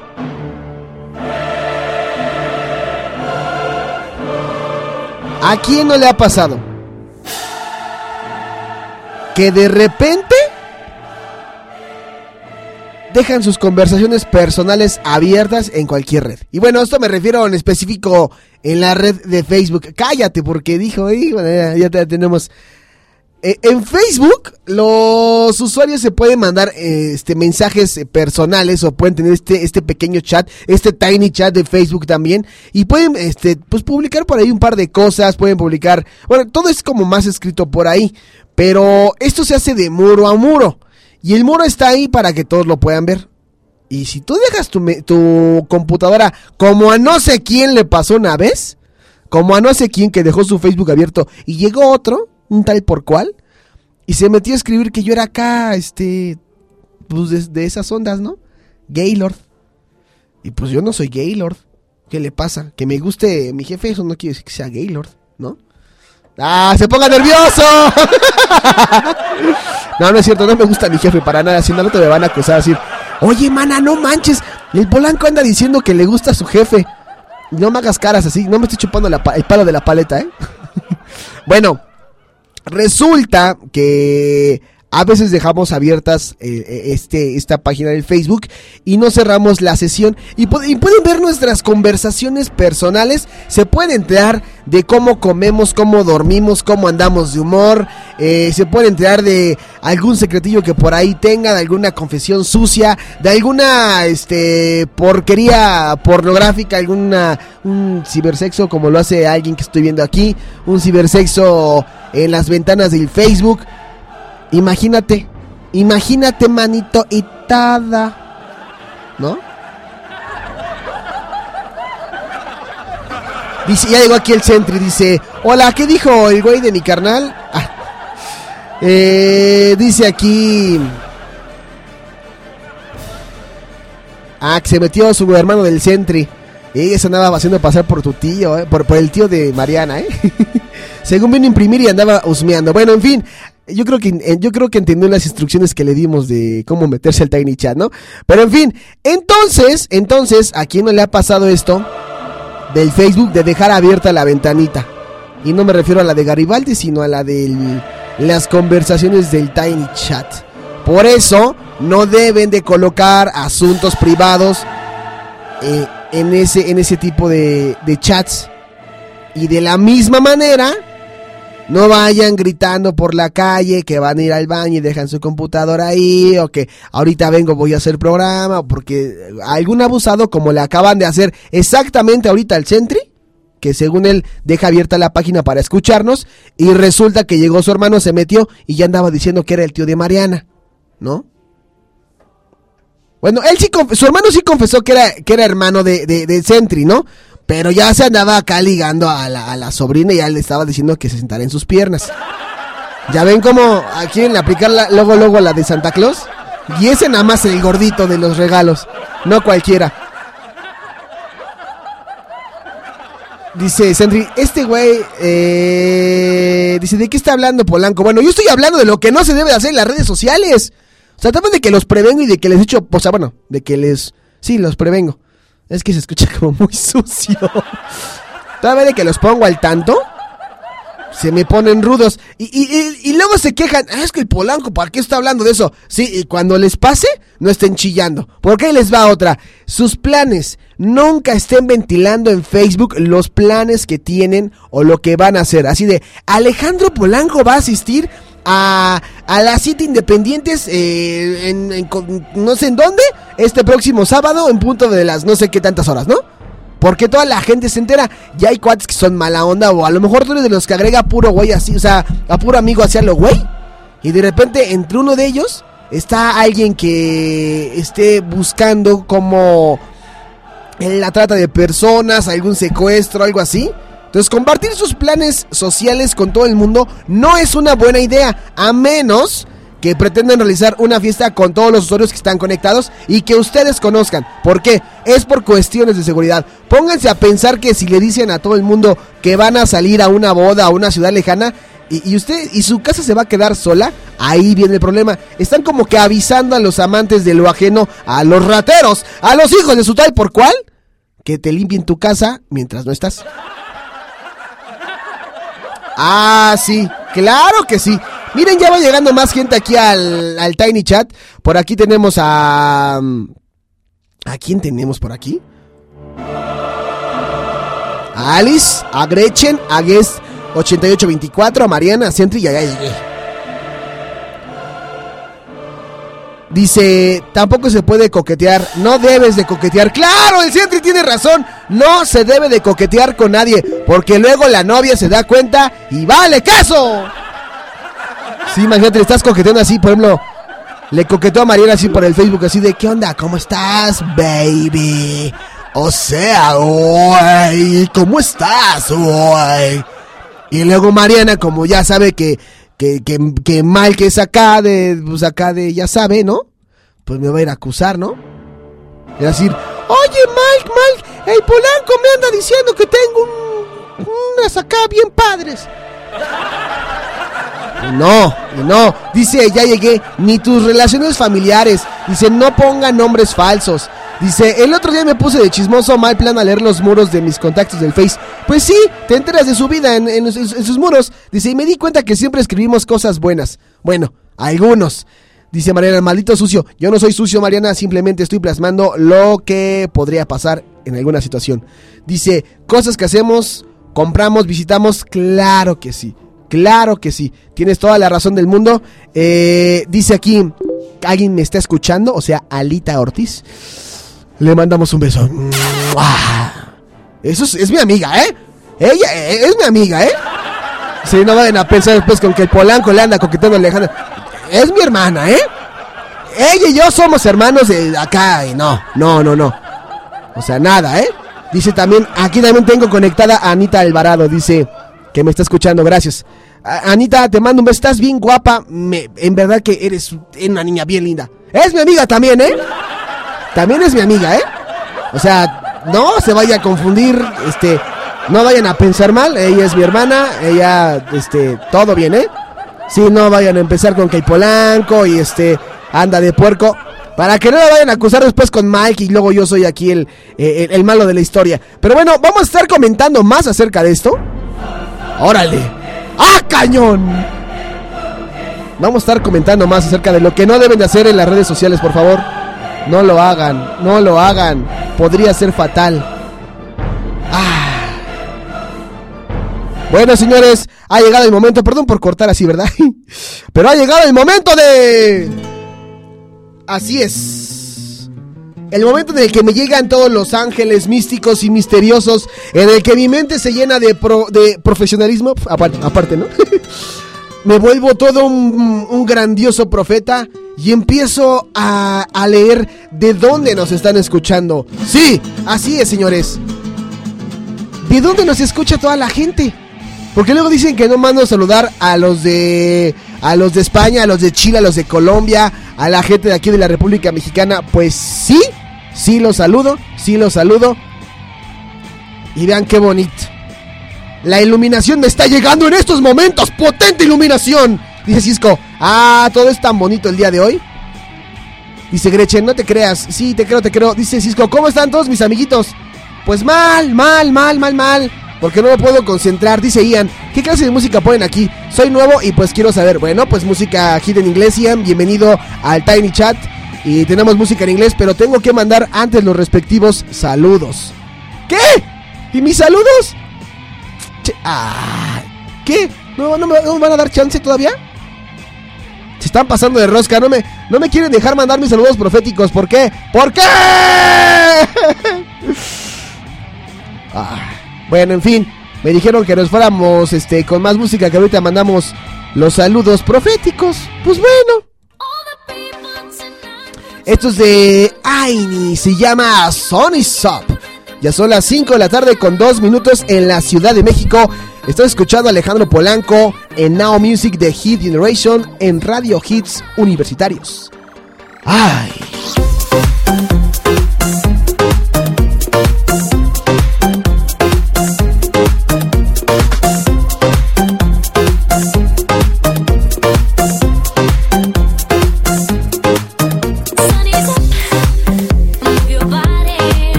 ¿A quién no le ha pasado? Que de repente dejan sus conversaciones personales abiertas en cualquier red. Y bueno, esto me refiero en específico en la red de Facebook. Cállate, porque dijo, "Ih, bueno, ya, ya te- tenemos. Eh, en Facebook, los usuarios se pueden mandar eh, este, mensajes eh, personales o pueden tener este, este pequeño chat, este tiny chat de Facebook también. Y pueden este, pues, publicar por ahí un par de cosas, pueden publicar. Bueno, todo es como más escrito por ahí. Pero esto se hace de muro a muro. Y el muro está ahí para que todos lo puedan ver. Y si tú dejas tu, tu computadora como a no sé quién le pasó una vez, como a no sé quién que dejó su Facebook abierto y llegó otro, un tal por cual, y se metió a escribir que yo era acá, este, pues de, de esas ondas, ¿no? Gaylord. Y pues yo no soy Gaylord. ¿Qué le pasa? Que me guste mi jefe, eso no quiere decir que sea Gaylord, ¿no? ¡Ah, se ponga nervioso! no, no es cierto, no me gusta mi jefe para nada, si no, no te me van a acusar así. Oye, mana, no manches, el Polanco anda diciendo que le gusta a su jefe. No me hagas caras así, no me estoy chupando el palo de la paleta, ¿eh? bueno, resulta que a veces dejamos abiertas eh, eh, este, esta página del Facebook y no cerramos la sesión. Y, pu- y pueden ver nuestras conversaciones personales, se pueden enterar de cómo comemos, cómo dormimos, cómo andamos de humor, eh, se pueden enterar de algún secretillo que por ahí tenga, de alguna confesión sucia, de alguna este porquería pornográfica, alguna un cibersexo como lo hace alguien que estoy viendo aquí, un cibersexo en las ventanas del Facebook. Imagínate, imagínate, manito, y tada. ¿No? Dice, ya llegó aquí el Sentry, dice, hola, ¿qué dijo el güey de mi carnal? Ah, eh, dice aquí... Ah, que se metió su hermano del Sentry. Y se andaba haciendo pasar por tu tío, eh, por, por el tío de Mariana, ¿eh? Según vino a imprimir y andaba husmeando. Bueno, en fin, yo creo que eh, yo creo que entendió las instrucciones que le dimos de cómo meterse al Tiny Chat, ¿no? Pero en fin, entonces, entonces, ¿a quién no le ha pasado esto del Facebook de dejar abierta la ventanita? Y no me refiero a la de Garibaldi, sino a la de las conversaciones del Tiny Chat. Por eso no deben de colocar asuntos privados eh, en ese en ese tipo de, de chats. Y de la misma manera, no vayan gritando por la calle que van a ir al baño y dejan su computadora ahí, o que ahorita vengo, voy a hacer programa, porque algún abusado, como le acaban de hacer exactamente ahorita al Sentry, que según él deja abierta la página para escucharnos, y resulta que llegó su hermano, se metió y ya andaba diciendo que era el tío de Mariana, ¿no? Bueno, él sí, su hermano sí confesó que era, que era hermano de, de, de Sentry, ¿no? Pero ya se andaba acá ligando a la, sobrina y ya le estaba diciendo que se sentara en sus piernas. Ya ven cómo quieren aplicar la, luego, luego la de Santa Claus. Y ese nada más el gordito de los regalos, no cualquiera. Dice Sandri, este güey, eh, dice, ¿de qué está hablando Polanco? Bueno, yo estoy hablando de lo que no se debe de hacer en las redes sociales. O sea, de que los prevengo y de que les echo, o sea, bueno, de que les, sí, los prevengo. Es que se escucha como muy sucio. Todavía de que los pongo al tanto, se me ponen rudos. Y, y- y- luego se quejan, "Ah, es que el Polanco, ¿para qué está hablando de eso? Sí, y cuando les pase, no estén chillando. Porque ahí les va otra. Sus planes, nunca estén ventilando en Facebook los planes que tienen o lo que van a hacer. Así de, Alejandro Polanco va a asistir a, a las siete independientes eh, en, no sé en dónde, este próximo sábado en punto de las no sé qué tantas horas, ¿no? Porque toda la gente se entera. Ya hay cuates que son mala onda. O a lo mejor tú eres de los que agrega puro güey así. O sea, a puro amigo hacia lo güey. Y de repente, entre uno de ellos, está alguien que esté buscando como la trata de personas, algún secuestro, algo así. Entonces, compartir sus planes sociales con todo el mundo no es una buena idea, a menos que pretendan realizar una fiesta con todos los usuarios que están conectados y que ustedes conozcan. ¿Por qué? Es por cuestiones de seguridad. Pónganse a pensar que si le dicen a todo el mundo que van a salir a una boda a una ciudad lejana y, y usted y su casa se va a quedar sola, ahí viene el problema. Están como que avisando a los amantes de lo ajeno, a los rateros, a los hijos de su tal por cual, que te limpien tu casa mientras no estás. Ah, sí, claro que sí. Miren, ya va llegando más gente aquí al, al Tiny Chat. Por aquí tenemos a... ¿A quién tenemos por aquí? A Alice, a Gretchen, a Guest 8824, a Mariana, a Sentry y a. Dice, tampoco se puede coquetear, no debes de coquetear. Claro, el Sentry tiene razón, no se debe de coquetear con nadie, porque luego la novia se da cuenta y vale caso. Sí, imagínate, le estás coqueteando así, por ejemplo, le coqueteó a Mariana así por el Facebook, así de, ¿qué onda? ¿Cómo estás, baby? O sea, güey, ¿cómo estás, güey? Y luego Mariana, como ya sabe que, que, que, que mal que es acá de, pues acá de, ya sabe, ¿no? Pues me va a ir a acusar, ¿no? Y decir, oye, Mike, Mike, el Polanco me anda diciendo que tengo un, unas acá bien padres. No, no, dice, ya llegué, ni tus relaciones familiares. Dice, no pongan nombres falsos. Dice, el otro día me puse de chismoso mal plan a leer los muros de mis contactos del Face. Pues sí, te enteras de su vida en, en- sus muros. Dice, y me di cuenta que siempre escribimos cosas buenas. Bueno, algunos. Dice Mariana, maldito sucio. Yo no soy sucio, Mariana, simplemente estoy plasmando lo que podría pasar en alguna situación. Dice, cosas que hacemos, compramos, visitamos, claro que sí. Claro que sí, tienes toda la razón del mundo. Eh, dice aquí, alguien me está escuchando, o sea, Alita Ortiz. Le mandamos un beso. Eso es, es mi amiga, ¿eh? Ella eh, es mi amiga, ¿eh? Si no vayan a pensar después con que el Polanco le anda coqueteando a Alejandra. Es mi hermana, ¿eh? Ella y yo somos hermanos de acá y no, no, no, no. O sea, nada, ¿eh? Dice también, aquí también tengo conectada a Anita Alvarado, dice que me está escuchando, gracias. Anita, te mando un beso, estás bien guapa, me- en verdad que eres una niña bien linda. Es mi amiga también, ¿eh? También es mi amiga, ¿eh? O sea, no se vaya a confundir, este, no vayan a pensar mal, ella es mi hermana, ella, este, todo bien, ¿eh? Sí, no vayan a empezar con que Polanco y este, anda de puerco. Para que no me vayan a acusar después con Mike y luego yo soy aquí el, eh, el, el malo de la historia. Pero bueno, vamos a estar comentando más acerca de esto. Órale. ¡Ah, cañón! Vamos a estar comentando más acerca de lo que no deben de hacer en las redes sociales, por favor. No lo hagan, no lo hagan. Podría ser fatal. Ah. Bueno, señores, ha llegado el momento, perdón por cortar así, ¿verdad? Pero ha llegado el momento de... Así es. El momento en el que me llegan todos los ángeles místicos y misteriosos, en el que mi mente se llena de, pro- de profesionalismo, aparte, ¿no? me vuelvo todo un grandioso profeta y empiezo a, a leer de dónde nos están escuchando. Sí, así es, señores. ¿De dónde nos escucha toda la gente? Porque luego dicen que no mando a saludar a los de a los de España, a los de Chile, a los de Colombia, a la gente de aquí de la República Mexicana. Pues sí, sí los saludo, sí los saludo. Y vean qué bonito. La iluminación me está llegando en estos momentos. Potente iluminación. Dice Cisco. Ah, todo es tan bonito el día de hoy. Dice Gretchen, no te creas. Sí, te creo, te creo. Dice Cisco, ¿cómo están todos mis amiguitos? Pues mal, mal, mal, mal, mal. Porque no me puedo concentrar. Dice Ian, ¿qué clase de música ponen aquí? Soy nuevo y pues quiero saber. Bueno, pues música hit en inglés, Ian. Bienvenido al Tiny Chat. Y tenemos música en inglés, pero tengo que mandar antes los respectivos saludos. ¿Qué? ¿Y mis saludos? Ah, ¿Qué? ¿No, no me no me van a dar chance todavía? Se están pasando de rosca, no me, no me quieren dejar mandar mis saludos proféticos. ¿Por qué? ¿Por qué? Ah, bueno, en fin, me dijeron que nos fuéramos este, con más música, que ahorita mandamos los saludos proféticos. Pues bueno. Esto es de Aini, se llama Sony Sop. Ya son las 5 de la tarde con 2 minutos en la Ciudad de México. Estoy escuchando a Alejandro Polanco en Now Music de Hit Generation en Radio Hits Universitarios. ¡Ay!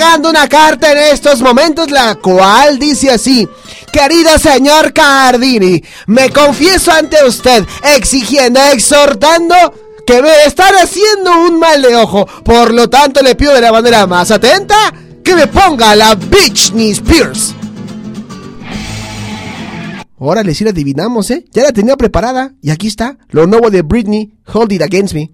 una carta en estos momentos, la cual dice así. Querido señor Cardini, me confieso ante usted, exigiendo, exhortando que me están haciendo un mal de ojo. Por lo tanto, le pido de la manera más atenta que me ponga la Britney Spears. Órale, si sí la adivinamos, ¿eh? Ya la tenía preparada. Y aquí está, lo nuevo de Britney, Hold It Against Me.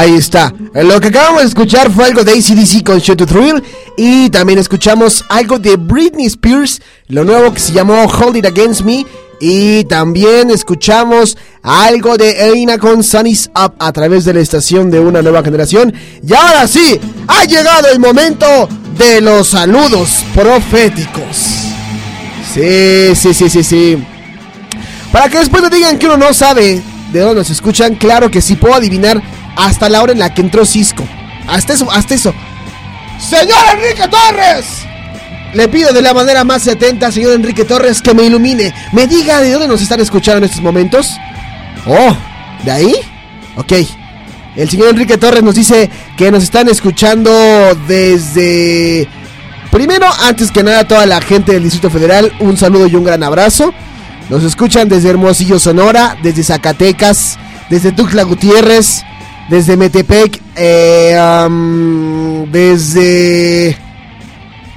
Ahí está. Lo que acabamos de escuchar fue algo de ACDC con Show to Thrill. Y también escuchamos algo de Britney Spears, lo nuevo que se llamó Hold It Against Me. Y también escuchamos algo de Eina con Sunny's Up a través de la estación de una nueva generación. Y ahora sí, ha llegado el momento de los saludos proféticos. Sí, sí, sí, sí, sí. Para que después no digan que uno no sabe de dónde nos escuchan, claro que sí puedo adivinar hasta la hora en la que entró Cisco. Hasta eso, hasta eso. ¡Señor Enrique Torres! Le pido de la manera más atenta, señor Enrique Torres, que me ilumine. Me diga de dónde nos están escuchando en estos momentos. Oh, ¿de ahí? Ok. El señor Enrique Torres nos dice que nos están escuchando desde... Primero, antes que nada, toda la gente del Distrito Federal, un saludo y un gran abrazo. Nos escuchan desde Hermosillo, Sonora, desde Zacatecas, desde Tuxtla Gutiérrez, desde Metepec, eh, desde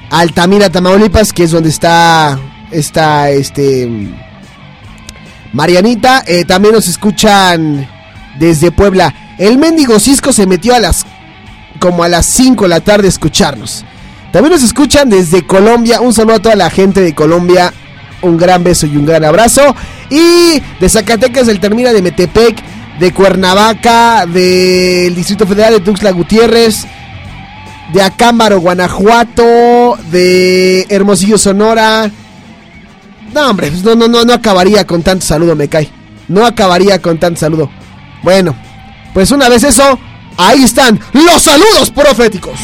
Altamira, Tamaulipas, que es donde está, está este Marianita. Eh, también nos escuchan desde Puebla. El mendigo Cisco se metió a las como a las 5 de la tarde a escucharnos. También nos escuchan desde Colombia. Un saludo a toda la gente de Colombia. Un gran beso y un gran abrazo. Y de Zacatecas, del Termina de Metepec, de Cuernavaca, del Distrito Federal de Tuxtla Gutiérrez, de Acámbaro, Guanajuato, de Hermosillo, Sonora. No, hombre, pues no, no, no, no acabaría con tanto saludo, me cae. No acabaría con tanto saludo. Bueno, pues una vez eso, ahí están los saludos proféticos.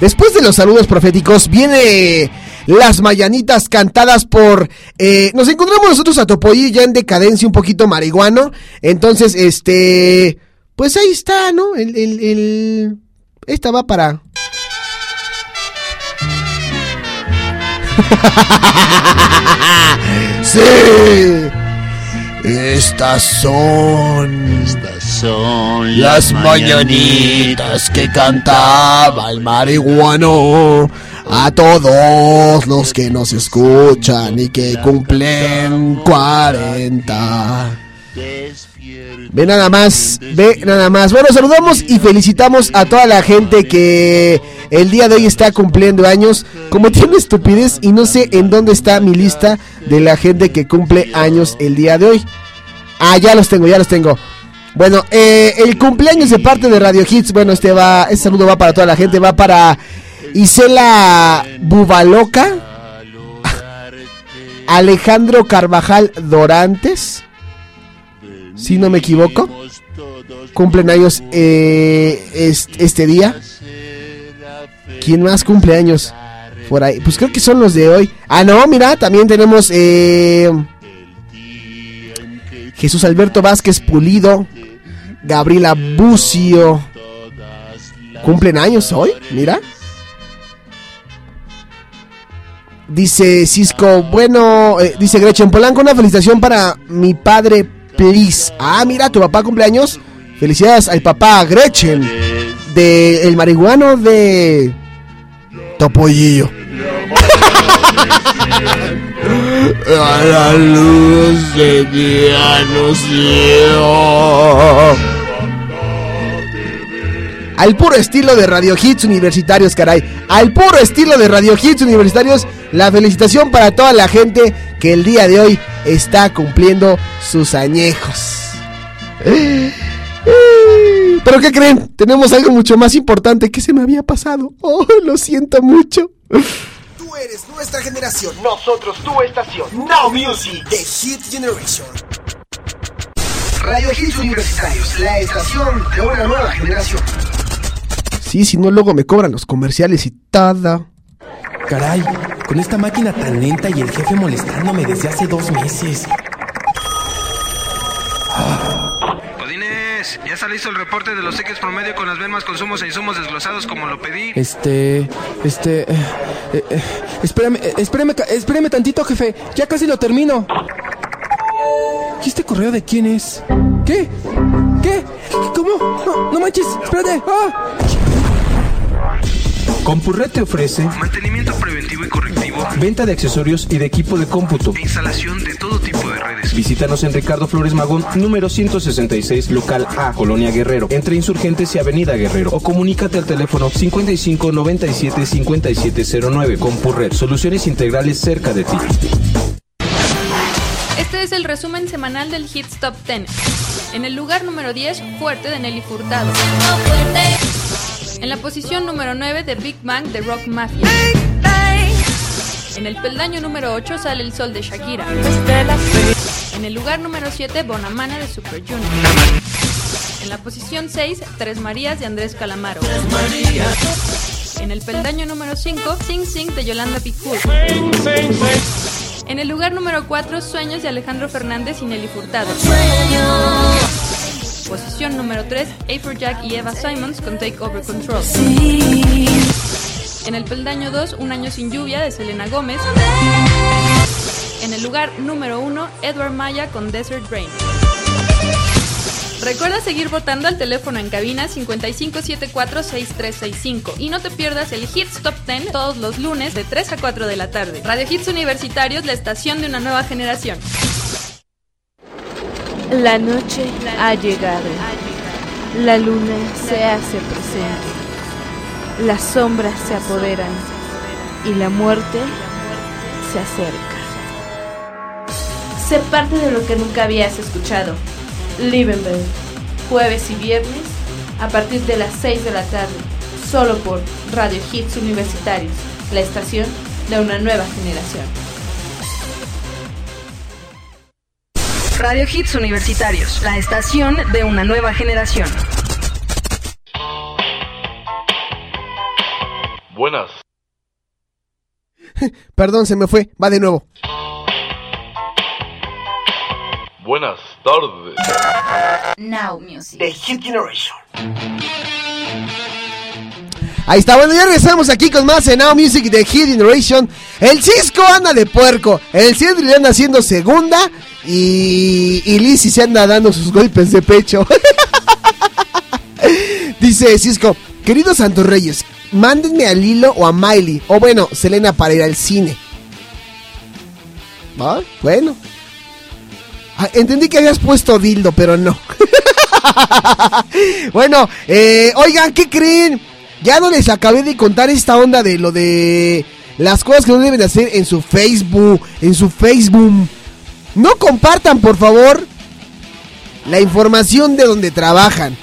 Después de los saludos proféticos viene las mañanitas cantadas por... eh, nos encontramos nosotros a Topoyi ya en decadencia un poquito marihuano. Entonces, este... Pues ahí está, ¿no? El, el, el- Esta va para... sí. Estas son... Estas son las mañanitas que cantaba el marihuano a todos los que nos escuchan y que cumplen 40. Ve nada más, ve nada más. Bueno, saludamos y felicitamos a toda la gente que el día de hoy está cumpliendo años. Como tiene estupidez y no sé en dónde está mi lista de la gente que cumple años el día de hoy. Ah, ya los tengo, ya los tengo. Bueno, eh, el cumpleaños de parte de Radio Hits. Bueno, este va, este saludo va para toda la gente, va para Isela Bubaloca, Alejandro Carvajal Dorantes, si no me equivoco, cumplen años eh, es- este día. ¿Quién más cumple años? Por ahí, pues creo que son los de hoy. Ah, no, mira, también tenemos eh, Jesús Alberto Vázquez Pulido, Gabriela Bucio. ¿Cumplen años hoy? Mira. Dice Cisco, bueno, eh, dice Gretchen Polanco, una felicitación para mi padre, please. Ah, mira, tu papá cumpleaños. Felicidades al papá Gretchen, de el marihuano de Topollillo. A la luz de día. Al puro estilo de Radio Hits Universitarios, caray. Al puro estilo de Radio Hits Universitarios, la felicitación para toda la gente que el día de hoy está cumpliendo sus añejos. ¿Pero qué creen? Tenemos algo mucho más importante que se me había pasado. Oh, lo siento mucho. Tú eres nuestra generación. Nosotros tu estación. Now Music. The Hit Generation. Radio Hits Universitarios, la estación de una nueva generación. Sí, si no, luego me cobran los comerciales y todo. Caray, con esta máquina tan lenta y el jefe molestándome desde hace dos meses. Ya está listo el reporte de los X promedio con las más consumos e insumos desglosados como lo pedí. Este, este, eh, eh, eh, espérame, eh, espérame, espérame tantito, jefe. Ya casi lo termino. ¿Y este correo de quién es? ¿Qué? ¿Qué? ¿Cómo? No, no manches, espérate. ¡Ah! Compurred te ofrece Mantenimiento preventivo y correctivo venta de accesorios y de equipo de cómputo. Instalación de todo tipo de redes. Visítanos en Ricardo Flores Magón, número 166, local A, Colonia Guerrero, entre Insurgentes y Avenida Guerrero. O comunícate al teléfono 55 97 5709. Compurred, soluciones integrales cerca de ti. Este es el resumen semanal del Hits Top 10. En el lugar número 10, Fuerte de Nelly Furtado. En la posición número 9 de Big Bang de Rock Mafia. En el peldaño número 8 sale El Sol de Shakira. En el lugar número 7, Bonamana de Super Junior. En la posición 6, Tres Marías de Andrés Calamaro. En el peldaño número 5, Sing Sing de Yolanda Picoult. En el lugar número 4, Sueños de Alejandro Fernández y Nelly Furtado. Posición número 3, Jack y Eva Simons con Take Over Control. En el peldaño 2, Un año sin lluvia de Selena Gómez. En el lugar número 1, Edward Maya con Desert Rain. Recuerda seguir votando al teléfono en cabina 55746365 y no te pierdas el Hits Top 10 todos los lunes de 3 a 4 de la tarde. Radio Hits Universitarios, la estación de una nueva generación. La noche ha llegado. La luna se hace presente. Las sombras se apoderan y la muerte se acerca. Sé parte de lo que nunca habías escuchado. Liebenberg, jueves y viernes a partir de las 6 de la tarde, solo por Radio Hits Universitarios, la estación de una nueva generación. Radio Hits Universitarios, la estación de una nueva generación. Buenas. Perdón, se me fue. Va de nuevo. Buenas tardes. Now Music. The Hit Generation. Ahí está, bueno, ya regresamos aquí con más en Now Music de Hit Generation. El Cisco anda de puerco, el Cedri le anda haciendo segunda y, y Lizzy se anda dando sus golpes de pecho. Dice Cisco, queridos Santos Reyes, mándenme a Lilo o a Miley, o bueno, Selena para ir al cine. ¿Va? Bueno. Ah, entendí que habías puesto dildo, pero no. bueno, eh, oigan, ¿qué creen? Ya no les acabé de contar esta onda de lo de las cosas que no deben de hacer en su Facebook, en su Facebook. No compartan, por favor, la información de donde trabajan.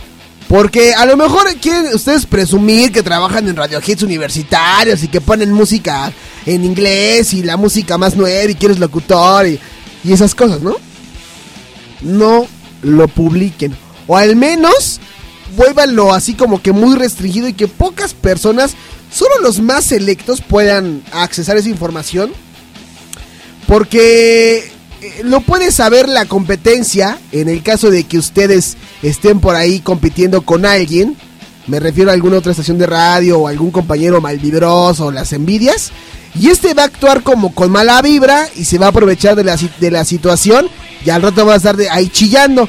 Porque a lo mejor quieren ustedes presumir que trabajan en radio hits universitarios y que ponen música en inglés y la música más nueva y quieres locutor y, y esas cosas, ¿no? No lo publiquen. O al menos vuélvanlo así como que muy restringido y que pocas personas, solo los más selectos, puedan accesar esa información. Porque eh, lo puede saber la competencia en el caso de que ustedes estén por ahí compitiendo con alguien. Me refiero a alguna otra estación de radio o algún compañero malvibroso o las envidias. Y este va a actuar como con mala vibra y se va a aprovechar de la, de la situación y al rato va a estar ahí chillando.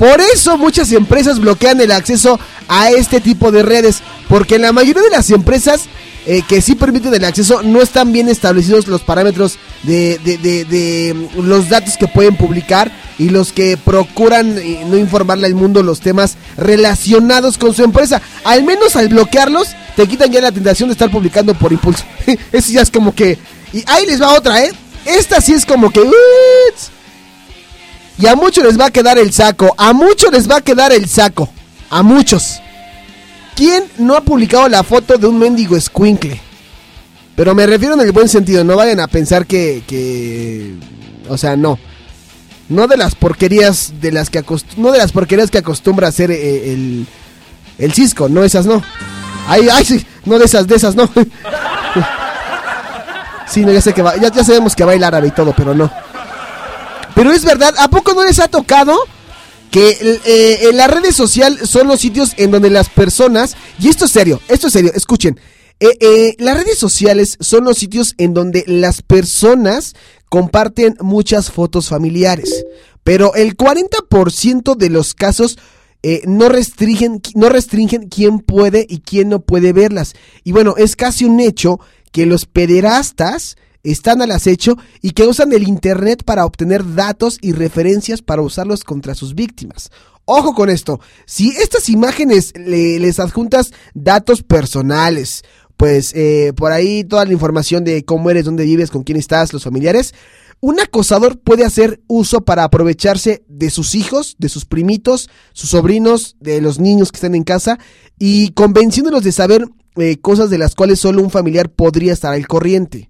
Por eso muchas empresas bloquean el acceso a este tipo de redes, porque en la mayoría de las empresas eh, que sí permiten el acceso no están bien establecidos los parámetros de, mm, los datos que pueden publicar y los que procuran eh, no informarle al mundo los temas relacionados con su empresa. Al menos al bloquearlos te quitan ya la tentación de estar publicando por impulso. Eso ya es como que... Y ahí les va otra, ¿eh? Esta sí es como que... Y a muchos les va a quedar el saco. A muchos les va a quedar el saco. A muchos. ¿Quién no ha publicado la foto de un mendigo escuincle? Pero me refiero en el buen sentido. No vayan a pensar que. que o sea, no. No de las porquerías de las que acost- no de las porquerías que acostumbra hacer eh, el, el Cisco, no esas no. Ay, ay, sí, no de esas, de esas no. sí, ya sé que va, ya, ya sabemos que baila árabe y todo, pero no. Pero es verdad, ¿a poco no les ha tocado que eh, en las redes sociales son los sitios en donde las personas, y esto es serio, esto es serio, escuchen, eh, eh, las redes sociales son los sitios en donde las personas comparten muchas fotos familiares, pero el 40% de los casos eh, no restringen, no restringen quién puede y quién no puede verlas. Y bueno, es casi un hecho que los pederastas están al acecho y que usan el Internet para obtener datos y referencias para usarlos contra sus víctimas. Ojo con esto, si estas imágenes le- les adjuntas datos personales, pues eh, por ahí toda la información de cómo eres, dónde vives, con quién estás, los familiares, un acosador puede hacer uso para aprovecharse de sus hijos, de sus primitos, sus sobrinos, de los niños que están en casa y convenciéndolos de saber eh, cosas de las cuales solo un familiar podría estar al corriente.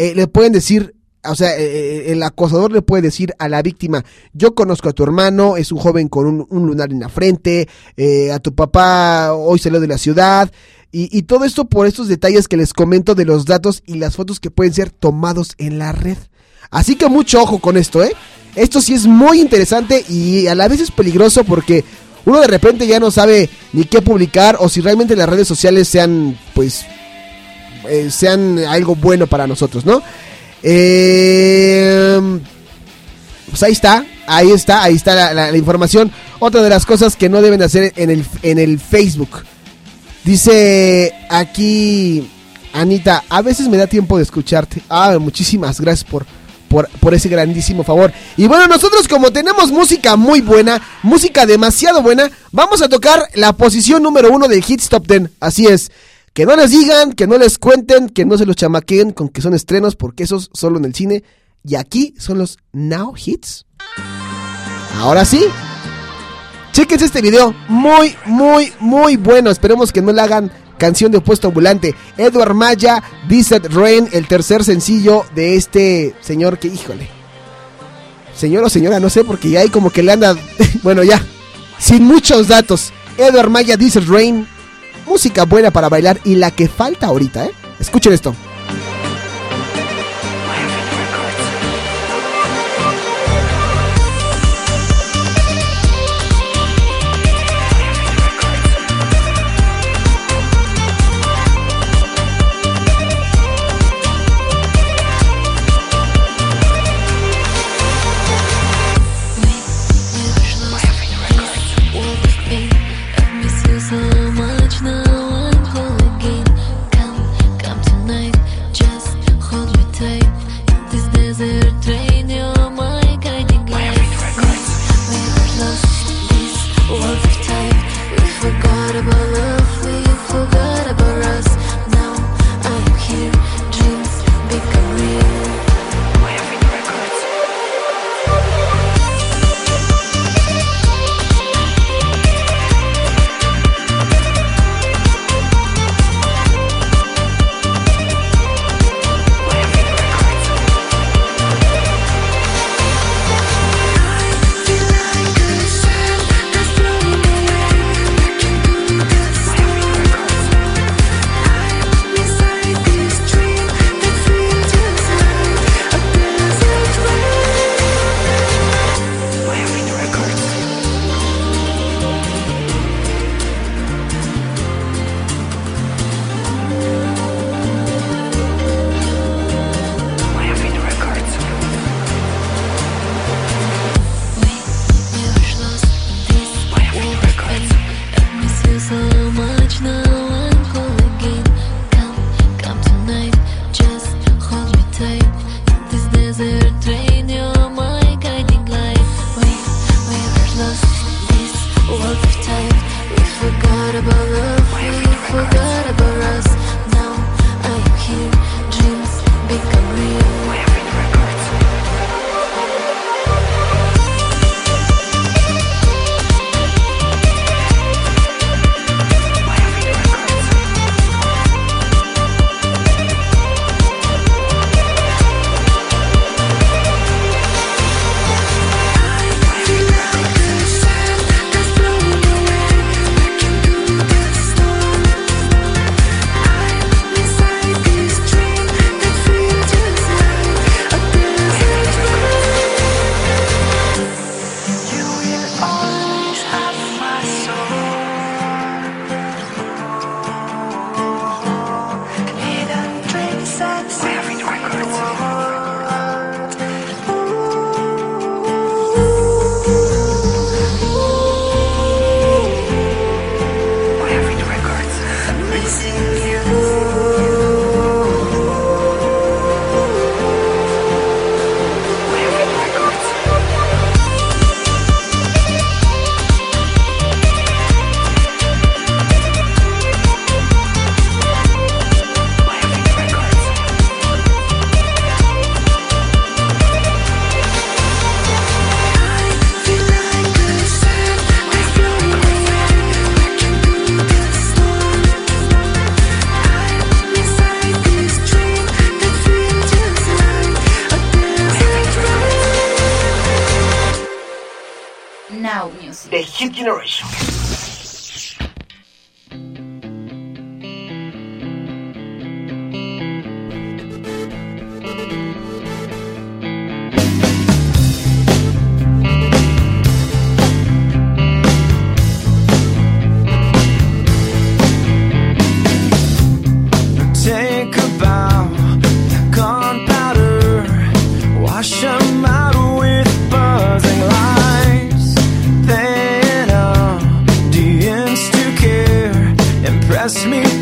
Eh, le pueden decir, o sea, eh, eh, el acosador le puede decir a la víctima, yo conozco a tu hermano, es un joven con un, un lunar en la frente, a tu papá hoy salió de la ciudad, y, y todo esto por estos detalles que les comento de los datos y las fotos que pueden ser tomados en la red. Así que mucho ojo con esto, ¿eh? Esto sí es muy interesante y a la vez es peligroso porque uno de repente ya no sabe ni qué publicar o si realmente las redes sociales sean, pues, eh, sean algo bueno para nosotros, ¿no? Eh, pues ahí está, ahí está, ahí está la, información. Otra de las cosas que no deben hacer en el, en el Facebook. Dice aquí Anita, a veces me da tiempo de escucharte. Ah, muchísimas gracias por, por, por ese grandísimo favor. Y bueno, nosotros como tenemos música muy buena, música demasiado buena, vamos a tocar la posición número uno del Hits Top 10. Así es. Que no les digan, que no les cuenten, que no se los chamaqueen con que son estrenos, porque esos solo en el cine. Y aquí son los Now Hits. Ahora sí. Chequense este video. Muy, muy, muy bueno. Esperemos que no le hagan canción de opuesto ambulante. Edward Maya, Desert Rain, el tercer sencillo de este señor que, híjole. Señor o señora, no sé, porque ya hay como que le anda. bueno, ya. Sin muchos datos. Edward Maya, Desert Rain. Música buena para bailar y la que falta ahorita, ¿eh? Escuchen esto. Impress me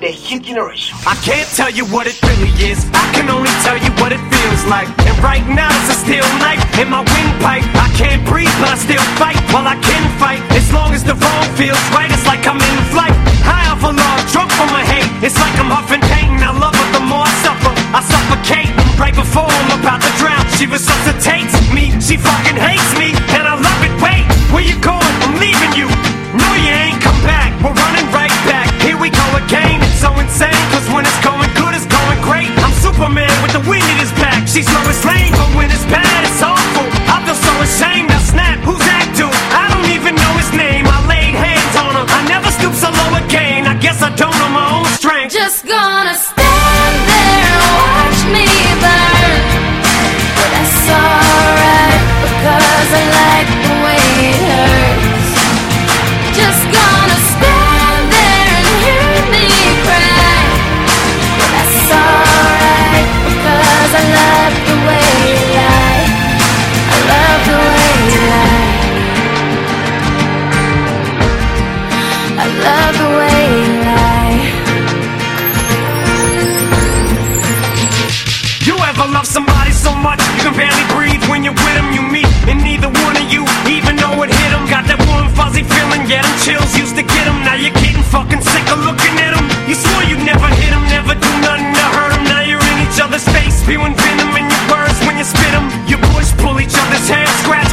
The Hit Generation. I can't tell you what it really is. I can only tell you what it feels like. And right now it's a steel knife in my windpipe. I can't breathe, but I still fight while I can fight. As long as the wrong feels right, it's like I'm in flight. High off a log, drunk from my hate. It's like I'm huffing pain. I love her the more I suffer. I suffocate right before I'm about to drown. She resuscitates me. She fucking hates me, and I love it. Wait, where you going? I'm leaving you. No, you ain't come back. We're running right back. Here we go again. It's so insane, cause when it's going good, it's going great. I'm Superman with the wind in his back. She's slow as lame, but when it's bad, it's awful. I feel so ashamed. Now snap, who's that dude? I don't even know his name. I laid hands on him. I never stoop so low again. I guess I don't know my own strength. Just gonna chills used to get 'em. Now you're getting fucking sick of looking at 'em. You swore you'd never hit 'em, never do nothing to hurt 'em. Now you're in each other's face, spewing venom in your words when you spit 'em. You push, pull each other's hair, scratch,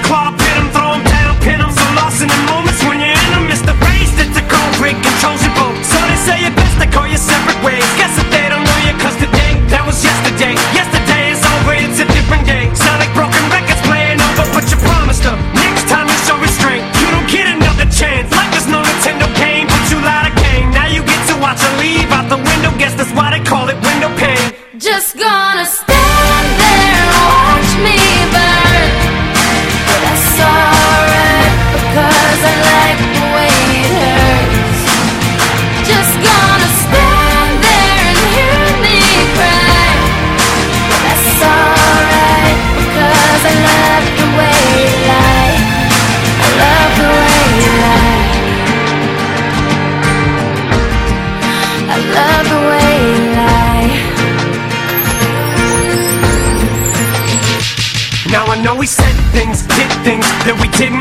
that we didn't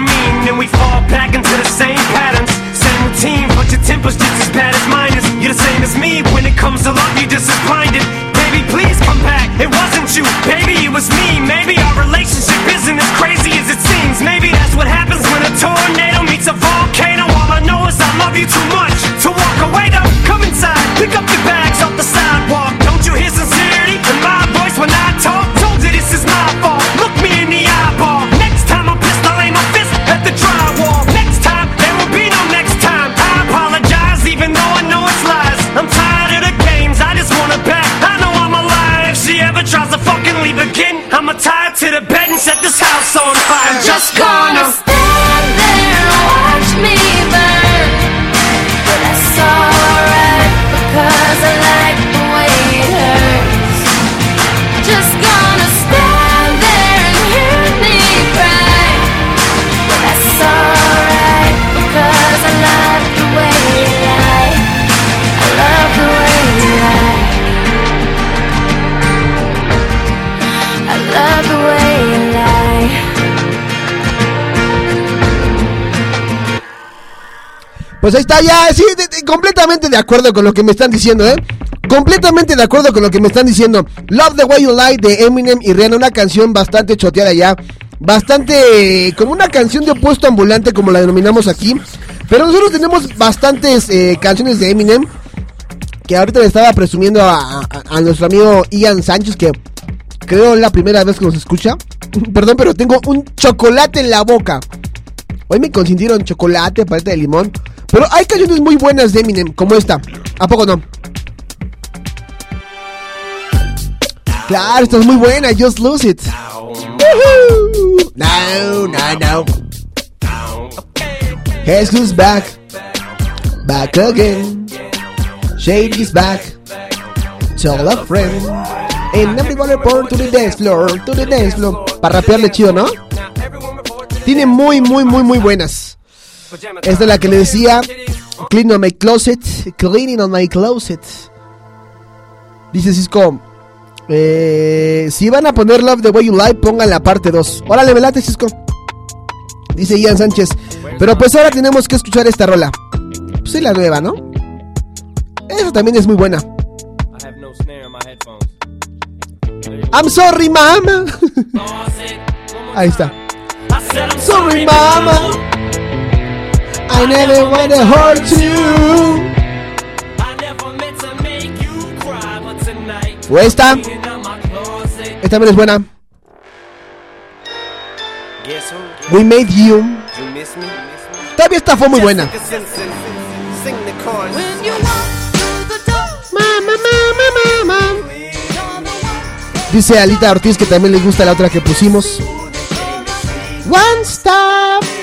Pues ahí está, ya, sí, completamente de acuerdo con lo que me están diciendo, ¿eh? Completamente de acuerdo con lo que me están diciendo. Love the Way You Lie de Eminem y Rihanna, una canción bastante choteada ya. Bastante, como una canción de opuesto ambulante, como la denominamos aquí. Pero nosotros tenemos bastantes eh, canciones de Eminem. Que ahorita le estaba presumiendo a nuestro amigo Ian Sánchez, que creo es la primera vez que nos escucha. Perdón, pero tengo un chocolate en la boca. Hoy me consintieron chocolate, paleta de limón. Pero hay canciones muy buenas de Eminem, como esta. ¿A poco no? Claro, esta es muy buena. Just lose it. No, no, no. Guess who's back? Back again. Shade is back. Tell a friend. And everybody report to the dance floor. To the dance floor. Para rapearle chido, ¿no? Tiene muy, muy, muy, muy buenas. Esta es la que le decía Clean on my closet Cleaning on my closet Dice Cisco eh, Si van a poner Love the Way You Lie Pongan la parte 2 Órale, velate Cisco. Dice Ian Sánchez Pero pues ahora tenemos que escuchar esta rola Pues es la nueva, ¿no? Esa también es muy buena. I'm sorry, mama. Ahí está. Sorry, mama I never wanna hurt you. O esta. Esta también es buena. We made you. Todavía esta fue muy buena. Dice Alita Ortiz que también le gusta la otra que pusimos. One stop.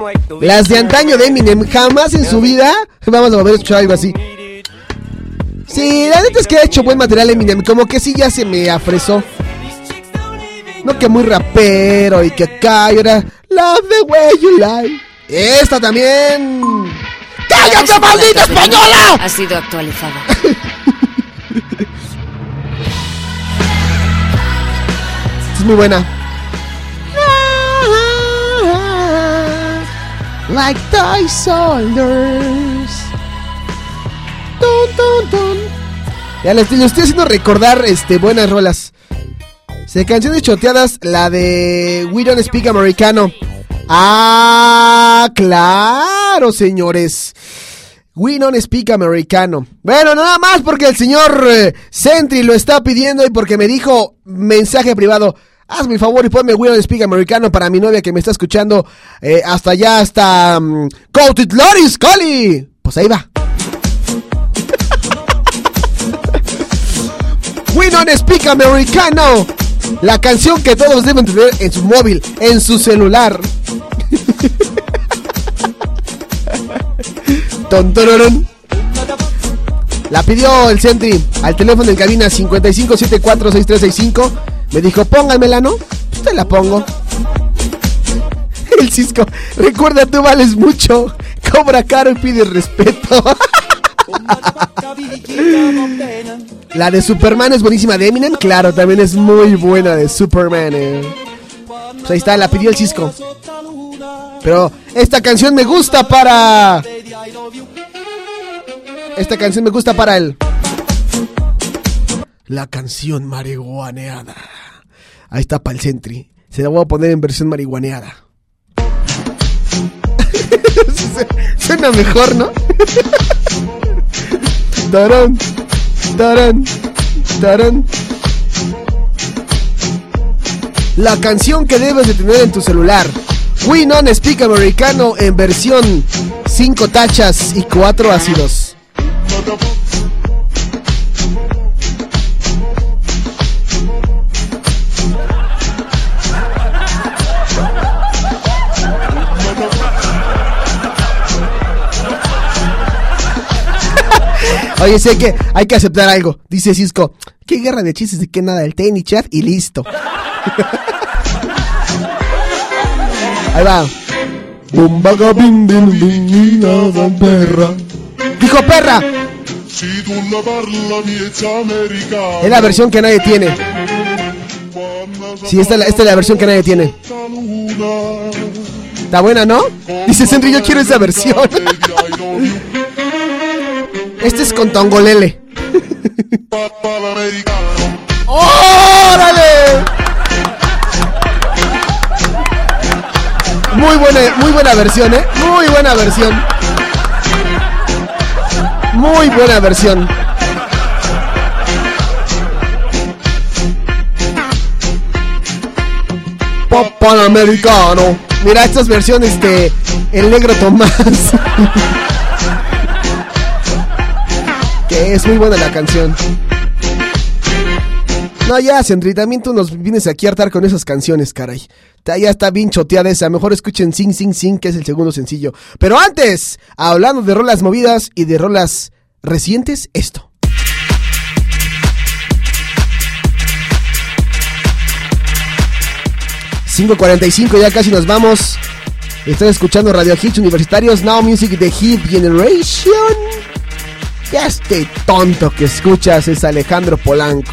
Like the Las de antaño de Eminem, jamás en su vida vamos a volver a escuchar algo así. Sí, la neta es que ha hecho buen material Eminem, como que sí ya se me afresó. No que muy rapero y que acá y ahora Love the way you lie. Esta también. ¡Cállate, maldita española! Ha sido actualizada. muy buena. Like toy soldiers. Tun, tun, tun. Ya le estoy, le estoy haciendo recordar este, buenas rolas. Se canciones choteadas, la de We Don't Speak Americano. Ah, claro, señores. We Don't Speak Americano. Bueno, nada más porque el señor eh, Sentry lo está pidiendo y porque me dijo mensaje privado. Hazme el favor y ponme Don't Speak Americano para mi novia que me está escuchando eh, hasta allá, hasta um, Loris, Cali. Pues ahí va. We Don't Speak Americano. La canción que todos deben tener en su móvil, en su celular. Tontororón. La pidió el Sentry al teléfono en cabina 55746365. Me dijo, póngamela, ¿no? Te la pongo. El Cisco, recuerda, tú vales mucho. Cobra caro y pide respeto. La de Superman es buenísima de Eminem, claro, también es muy buena de Superman. eh. Pues ahí está, la pidió el Cisco. Pero esta canción me gusta para. Esta canción me gusta para él. La canción marihuaneada. Ahí está para el Sentry. Se la voy a poner en versión marihuaneada. Suena mejor, ¿no? Tarán, tarán, tarán. La canción que debes de tener en tu celular. We Non Speak Americano en versión 5 tachas y 4 ácidos. Oye, sé que hay que aceptar algo. Dice Cisco, ¿qué guerra de chistes de qué nada? El tenis chat y listo. Ahí va. Perra. Dijo perra. Es la versión que nadie tiene. Sí, esta, es la- esta es la versión que nadie tiene. Está buena, ¿no? Dice Sentry, yo quiero esa versión. Este es con Tongolele. ¡Órale! Muy buena, muy buena versión, ¿eh? Muy buena versión. Muy buena versión. Pop panamericano. Mira estas versiones de El Negro Tomás. que es muy buena la canción. No, ya, Sentry, también tú nos vienes aquí a hartar con esas canciones, caray. Ya está bien choteada esa. Mejor escuchen Sing Sing Sing, que es el segundo sencillo. Pero antes, hablando de rolas movidas y de rolas recientes, esto. ...5.45, ya casi nos vamos. Están escuchando Radio Hits Universitarios, Now Music de Hit Generation. Este tonto que escuchas es Alejandro Polanco.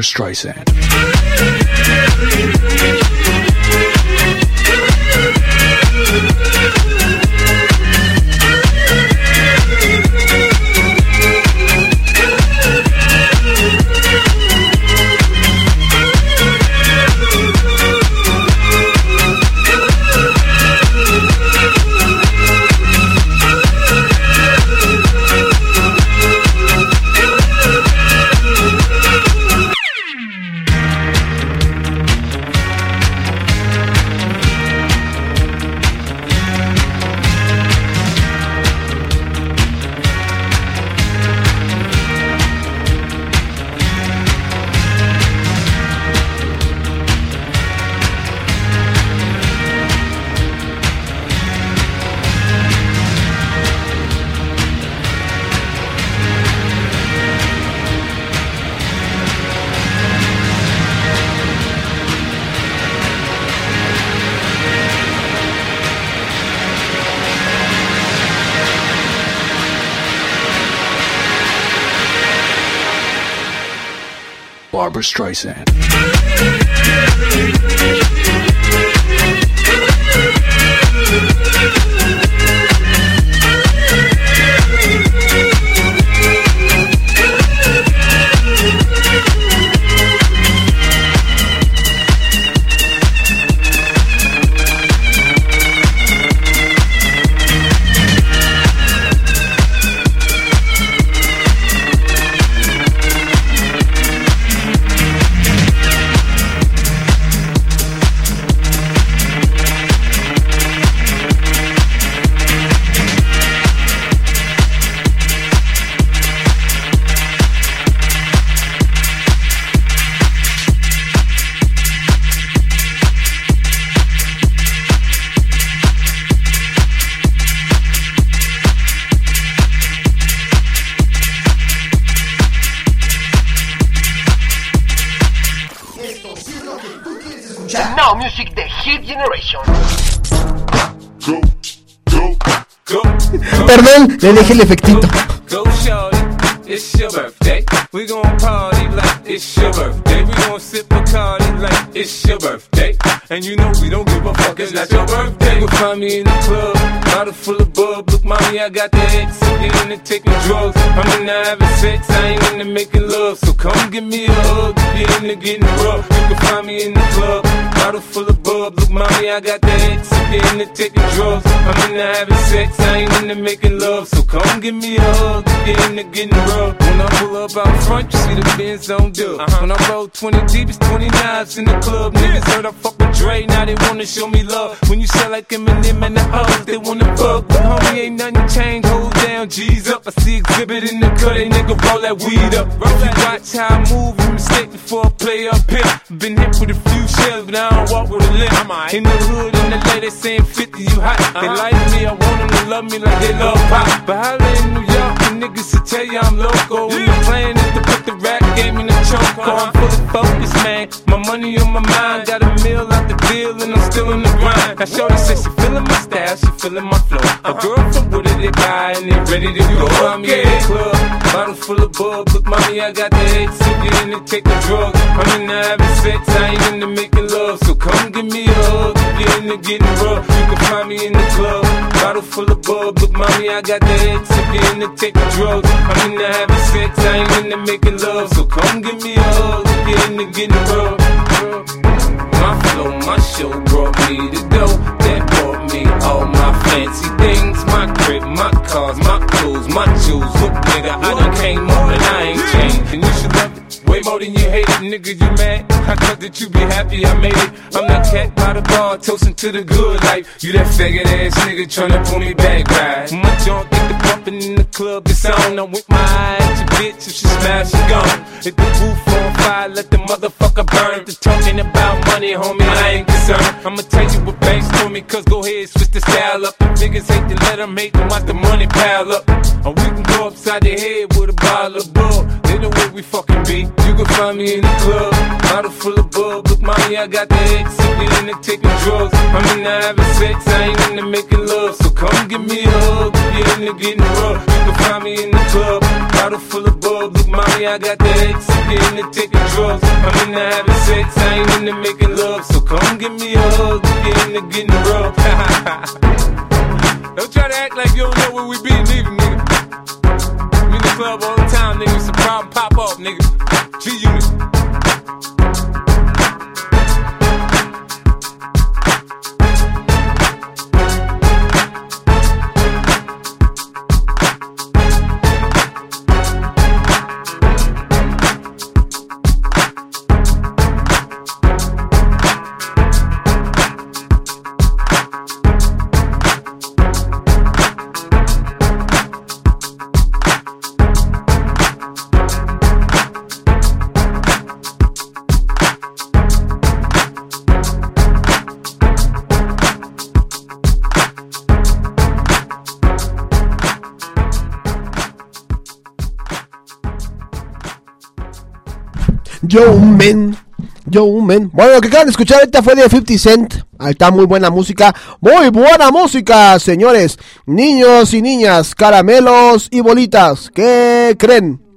Barbara Streisand. Barbara Streisand. Le dejé el efectito. It's your birthday. We gon' party like it's your birthday. We gon' sip a like it's your birthday. And you know we don't give a fuck, it's not your birthday. You'll find me in the club, bottle full of bub. Look, mommy, I got the X. Get into taking drugs. I'm into having sex, I ain't into making love. So come give me a hug, get into getting rough. You can find me in the club, bottle full of bub. Look, mommy, I got the X. Get into taking drugs. I'm into having sex, I ain't into making love. So come give me a hug, get into getting rough. When I pull up out front, you see the Benz on dub. Uh-huh. When I roll 20 deep, it's 20 knives in the club. Niggas heard I fuck with Dre, now they wanna show me love. When you sell like Eminem and the hoes, they wanna fuck. But homie, ain't nothing changed, hold down, G's up. I see exhibit in the cut, they nigga roll that weed up. If you watch how I move, you mistake before I play up here. Been hit with a few shells, but I don't walk with a limp. In the hood, in the lady saying 50, you hot. They like me, I want them to love me like they love pop. But holla in New York, the niggas will tell you I'm loco. When the plan is to put the rap game in the choke. I'm fully focused, man. My money on my mind, got a meal out the deal, and I'm still in the grind. Now, Shorty says she feeling my style, she feeling my flow. A girl from Wooded, they buy, and they ready to go. I'm in the club, bottle full of bub. Look, mommy, I got the X, so get in and take the drug. I'm in the having sex, I ain't into making love. So come give me a hug, get in and getting rough. You can find me in the club, bottle full of bub. Look, mommy, I got the X, so get in and take the drug. I'm in the having sex, I ain't into making love. So come give me a hug, get in and getting rough. My flow, my show brought me to go. That brought me all my fancy things. My crib, my cars, my clothes, my jewels. Look, nigga, I done came up and I ain't changed. And you should love it. Way more than you hate it, nigga, you mad? I thought that you be happy I made it. I'm that cat by the bar, toasting to the good life. You that faggot ass nigga tryna pull me back, right? My junk get the bumping in the club, it's on. I'm with my eye your bitch, if she smash, she gone. Hit the roof on fire, let the motherfucker burn. The talking about money, homie, I ain't concerned. I'ma tell you what banks told me, cause go ahead, switch the style up. Niggas hate to let them hate them, watch the money pile up. Or we can go upside the head with a bottle of bull. They know where we fucking be. You can find me in the club, bottle full of bub. Look, mommy, I got the so get in and taking drugs. I'm in the having sex, I ain't into making love. So come give me a hug, get in and getting rough. You can find me in the club, Bottle full of bug, look, mommy, I got the X. I'm in the taking drugs. I'm in the having sex, I ain't in the making love. So come give me a hug, get in the getting rough. don't try to act like you don't know where we be, nigga, nigga. I'm in the club all the time, nigga. It's a problem, pop up, nigga. G Yo Men. Yo Men. Bueno, lo que acaban escuchar ahorita fue de 50 Cent. Ahí está muy buena música. Muy buena música, señores. Niños y niñas, caramelos y bolitas. ¿Qué creen?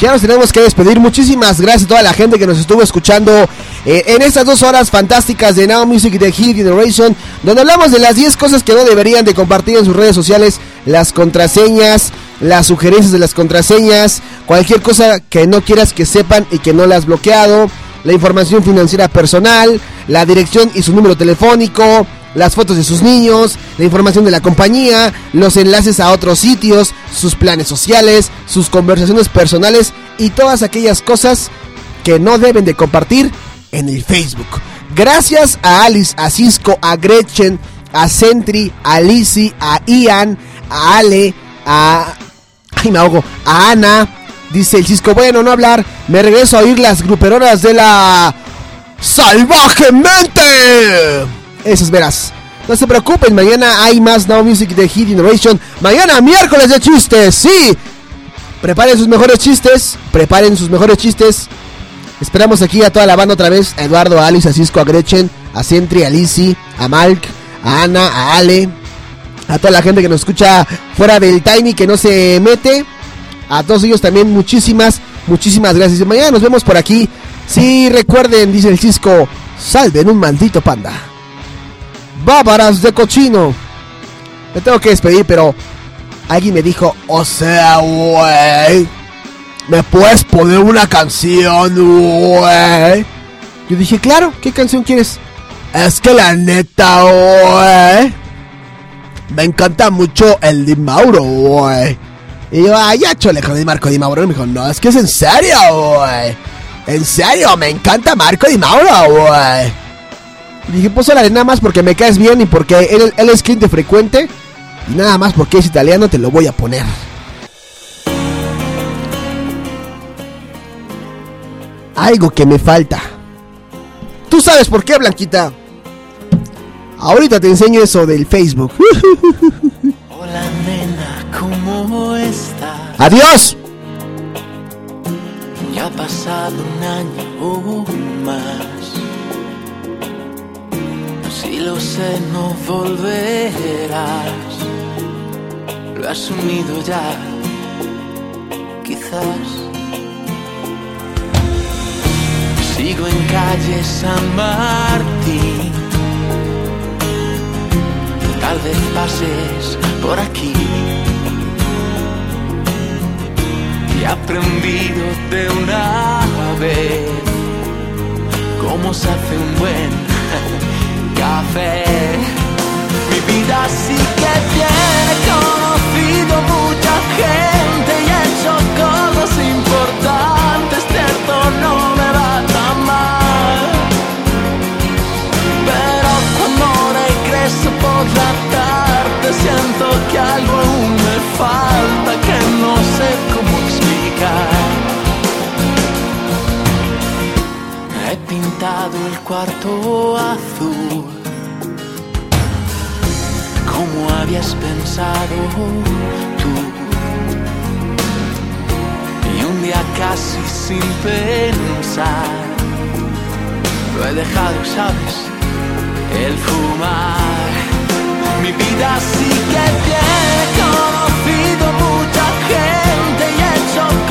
Ya nos tenemos que despedir. Muchísimas gracias a toda la gente que nos estuvo escuchando eh, en estas dos horas fantásticas de Now Music de Hit Generation, donde hablamos de las 10 cosas que no deberían de compartir en sus redes sociales, las contraseñas, las sugerencias de las contraseñas, cualquier cosa que no quieras que sepan y que no la has bloqueado, la información financiera personal, la dirección y su número telefónico, las fotos de sus niños, la información de la compañía, los enlaces a otros sitios, sus planes sociales, sus conversaciones personales y todas aquellas cosas que no deben de compartir en el Facebook. Gracias a Alice, a Cisco, a Gretchen, a Sentry, a Lizzie, a Ian, a Ale, a... Ay, me ahogo. A Ana. Dice el Cisco, bueno, no hablar. Me regreso a oír las gruperonas de la... ¡Salvajemente! Esas verás. No se preocupen, mañana hay más Now Music de Hit Innovation. Mañana miércoles de chistes, sí. Preparen sus mejores chistes. Preparen sus mejores chistes. Esperamos aquí a toda la banda otra vez. A Eduardo, a Alice, a Cisco, a Gretchen, a Sentry, a Lizzie, a Malk, a Ana, a Ale. A toda la gente que nos escucha fuera del Tiny que no se mete. A todos ellos también muchísimas, muchísimas gracias. Mañana nos vemos por aquí. Sí, recuerden, dice el Cisco, salven un maldito panda. Bábaras de cochino. Me tengo que despedir, pero alguien me dijo, o sea, güey, ¿me puedes poner una canción, güey? Yo dije, claro, ¿qué canción quieres? Es que la neta, güey, me encanta mucho el Di Mauro, güey. Y yo, ay, ya chole con el Marco Di Mauro. Y me dijo, no, es que es en serio, güey. En serio, me encanta Marco Di Mauro, güey. Y dije, pues órale, nada más porque me caes bien y porque él, él es cliente frecuente. Y nada más porque es italiano te lo voy a poner. Algo que me falta. Tú sabes por qué, Blanquita. Ahorita te enseño eso del Facebook. Hola nena, ¿cómo estás? Adiós. Ya ha pasado un año más. Si lo sé, no volverás. Lo he asumido ya, quizás. Sigo en calle San Martín. Tal vez pases por aquí. Y aprendido de una vez cómo se hace un buen Mi vida sí que tiene conocido mucha gente y he hecho cosas importantes, cierto, no me va tan mal. Pero cuando regreso por la tarde siento que algo pintado el cuarto azul como habías pensado tú. Y un día casi sin pensar lo he dejado, sabes, el fumar. Mi vida sí que tiene conocido mucha gente y he hecho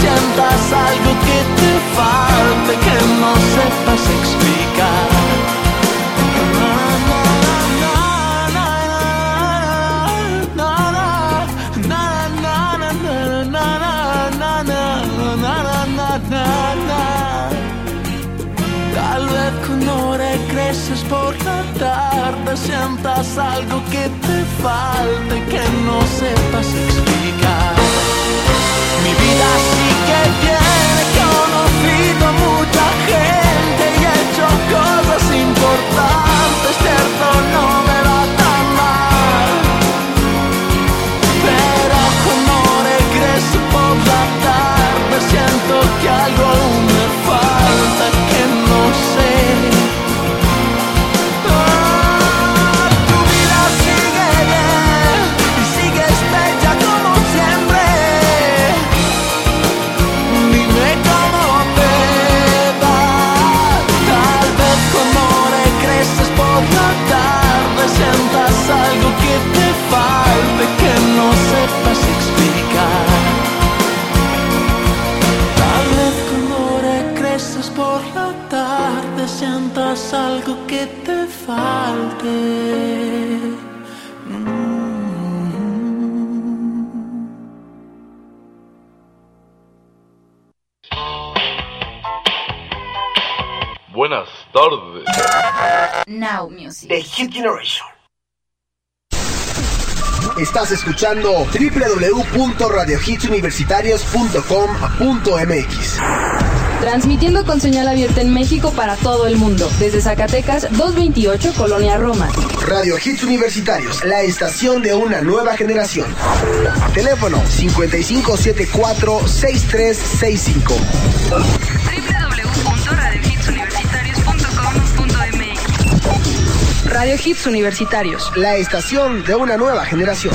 sientas algo que te falte que no sepas explicar. Tal vez cuando regreses por la tarde sientas algo que te falte que no sepas explicar. Mi vida sí que tiene conocido mucha gente y he hecho cosas importantes, que te falte que no sepas explicar. Tal vez cuando regreses por la tarde sientas algo que te falte. Buenas tardes. Now Music. The Hit Generation. Estás escuchando www.radiohitsuniversitarios.com.mx. Transmitiendo con señal abierta en México para todo el mundo. Desde Zacatecas 228, Colonia Roma. Radio Hits Universitarios, la estación de una nueva generación. Teléfono 5574-6365. Radio Hits Universitarios. La estación de una nueva generación.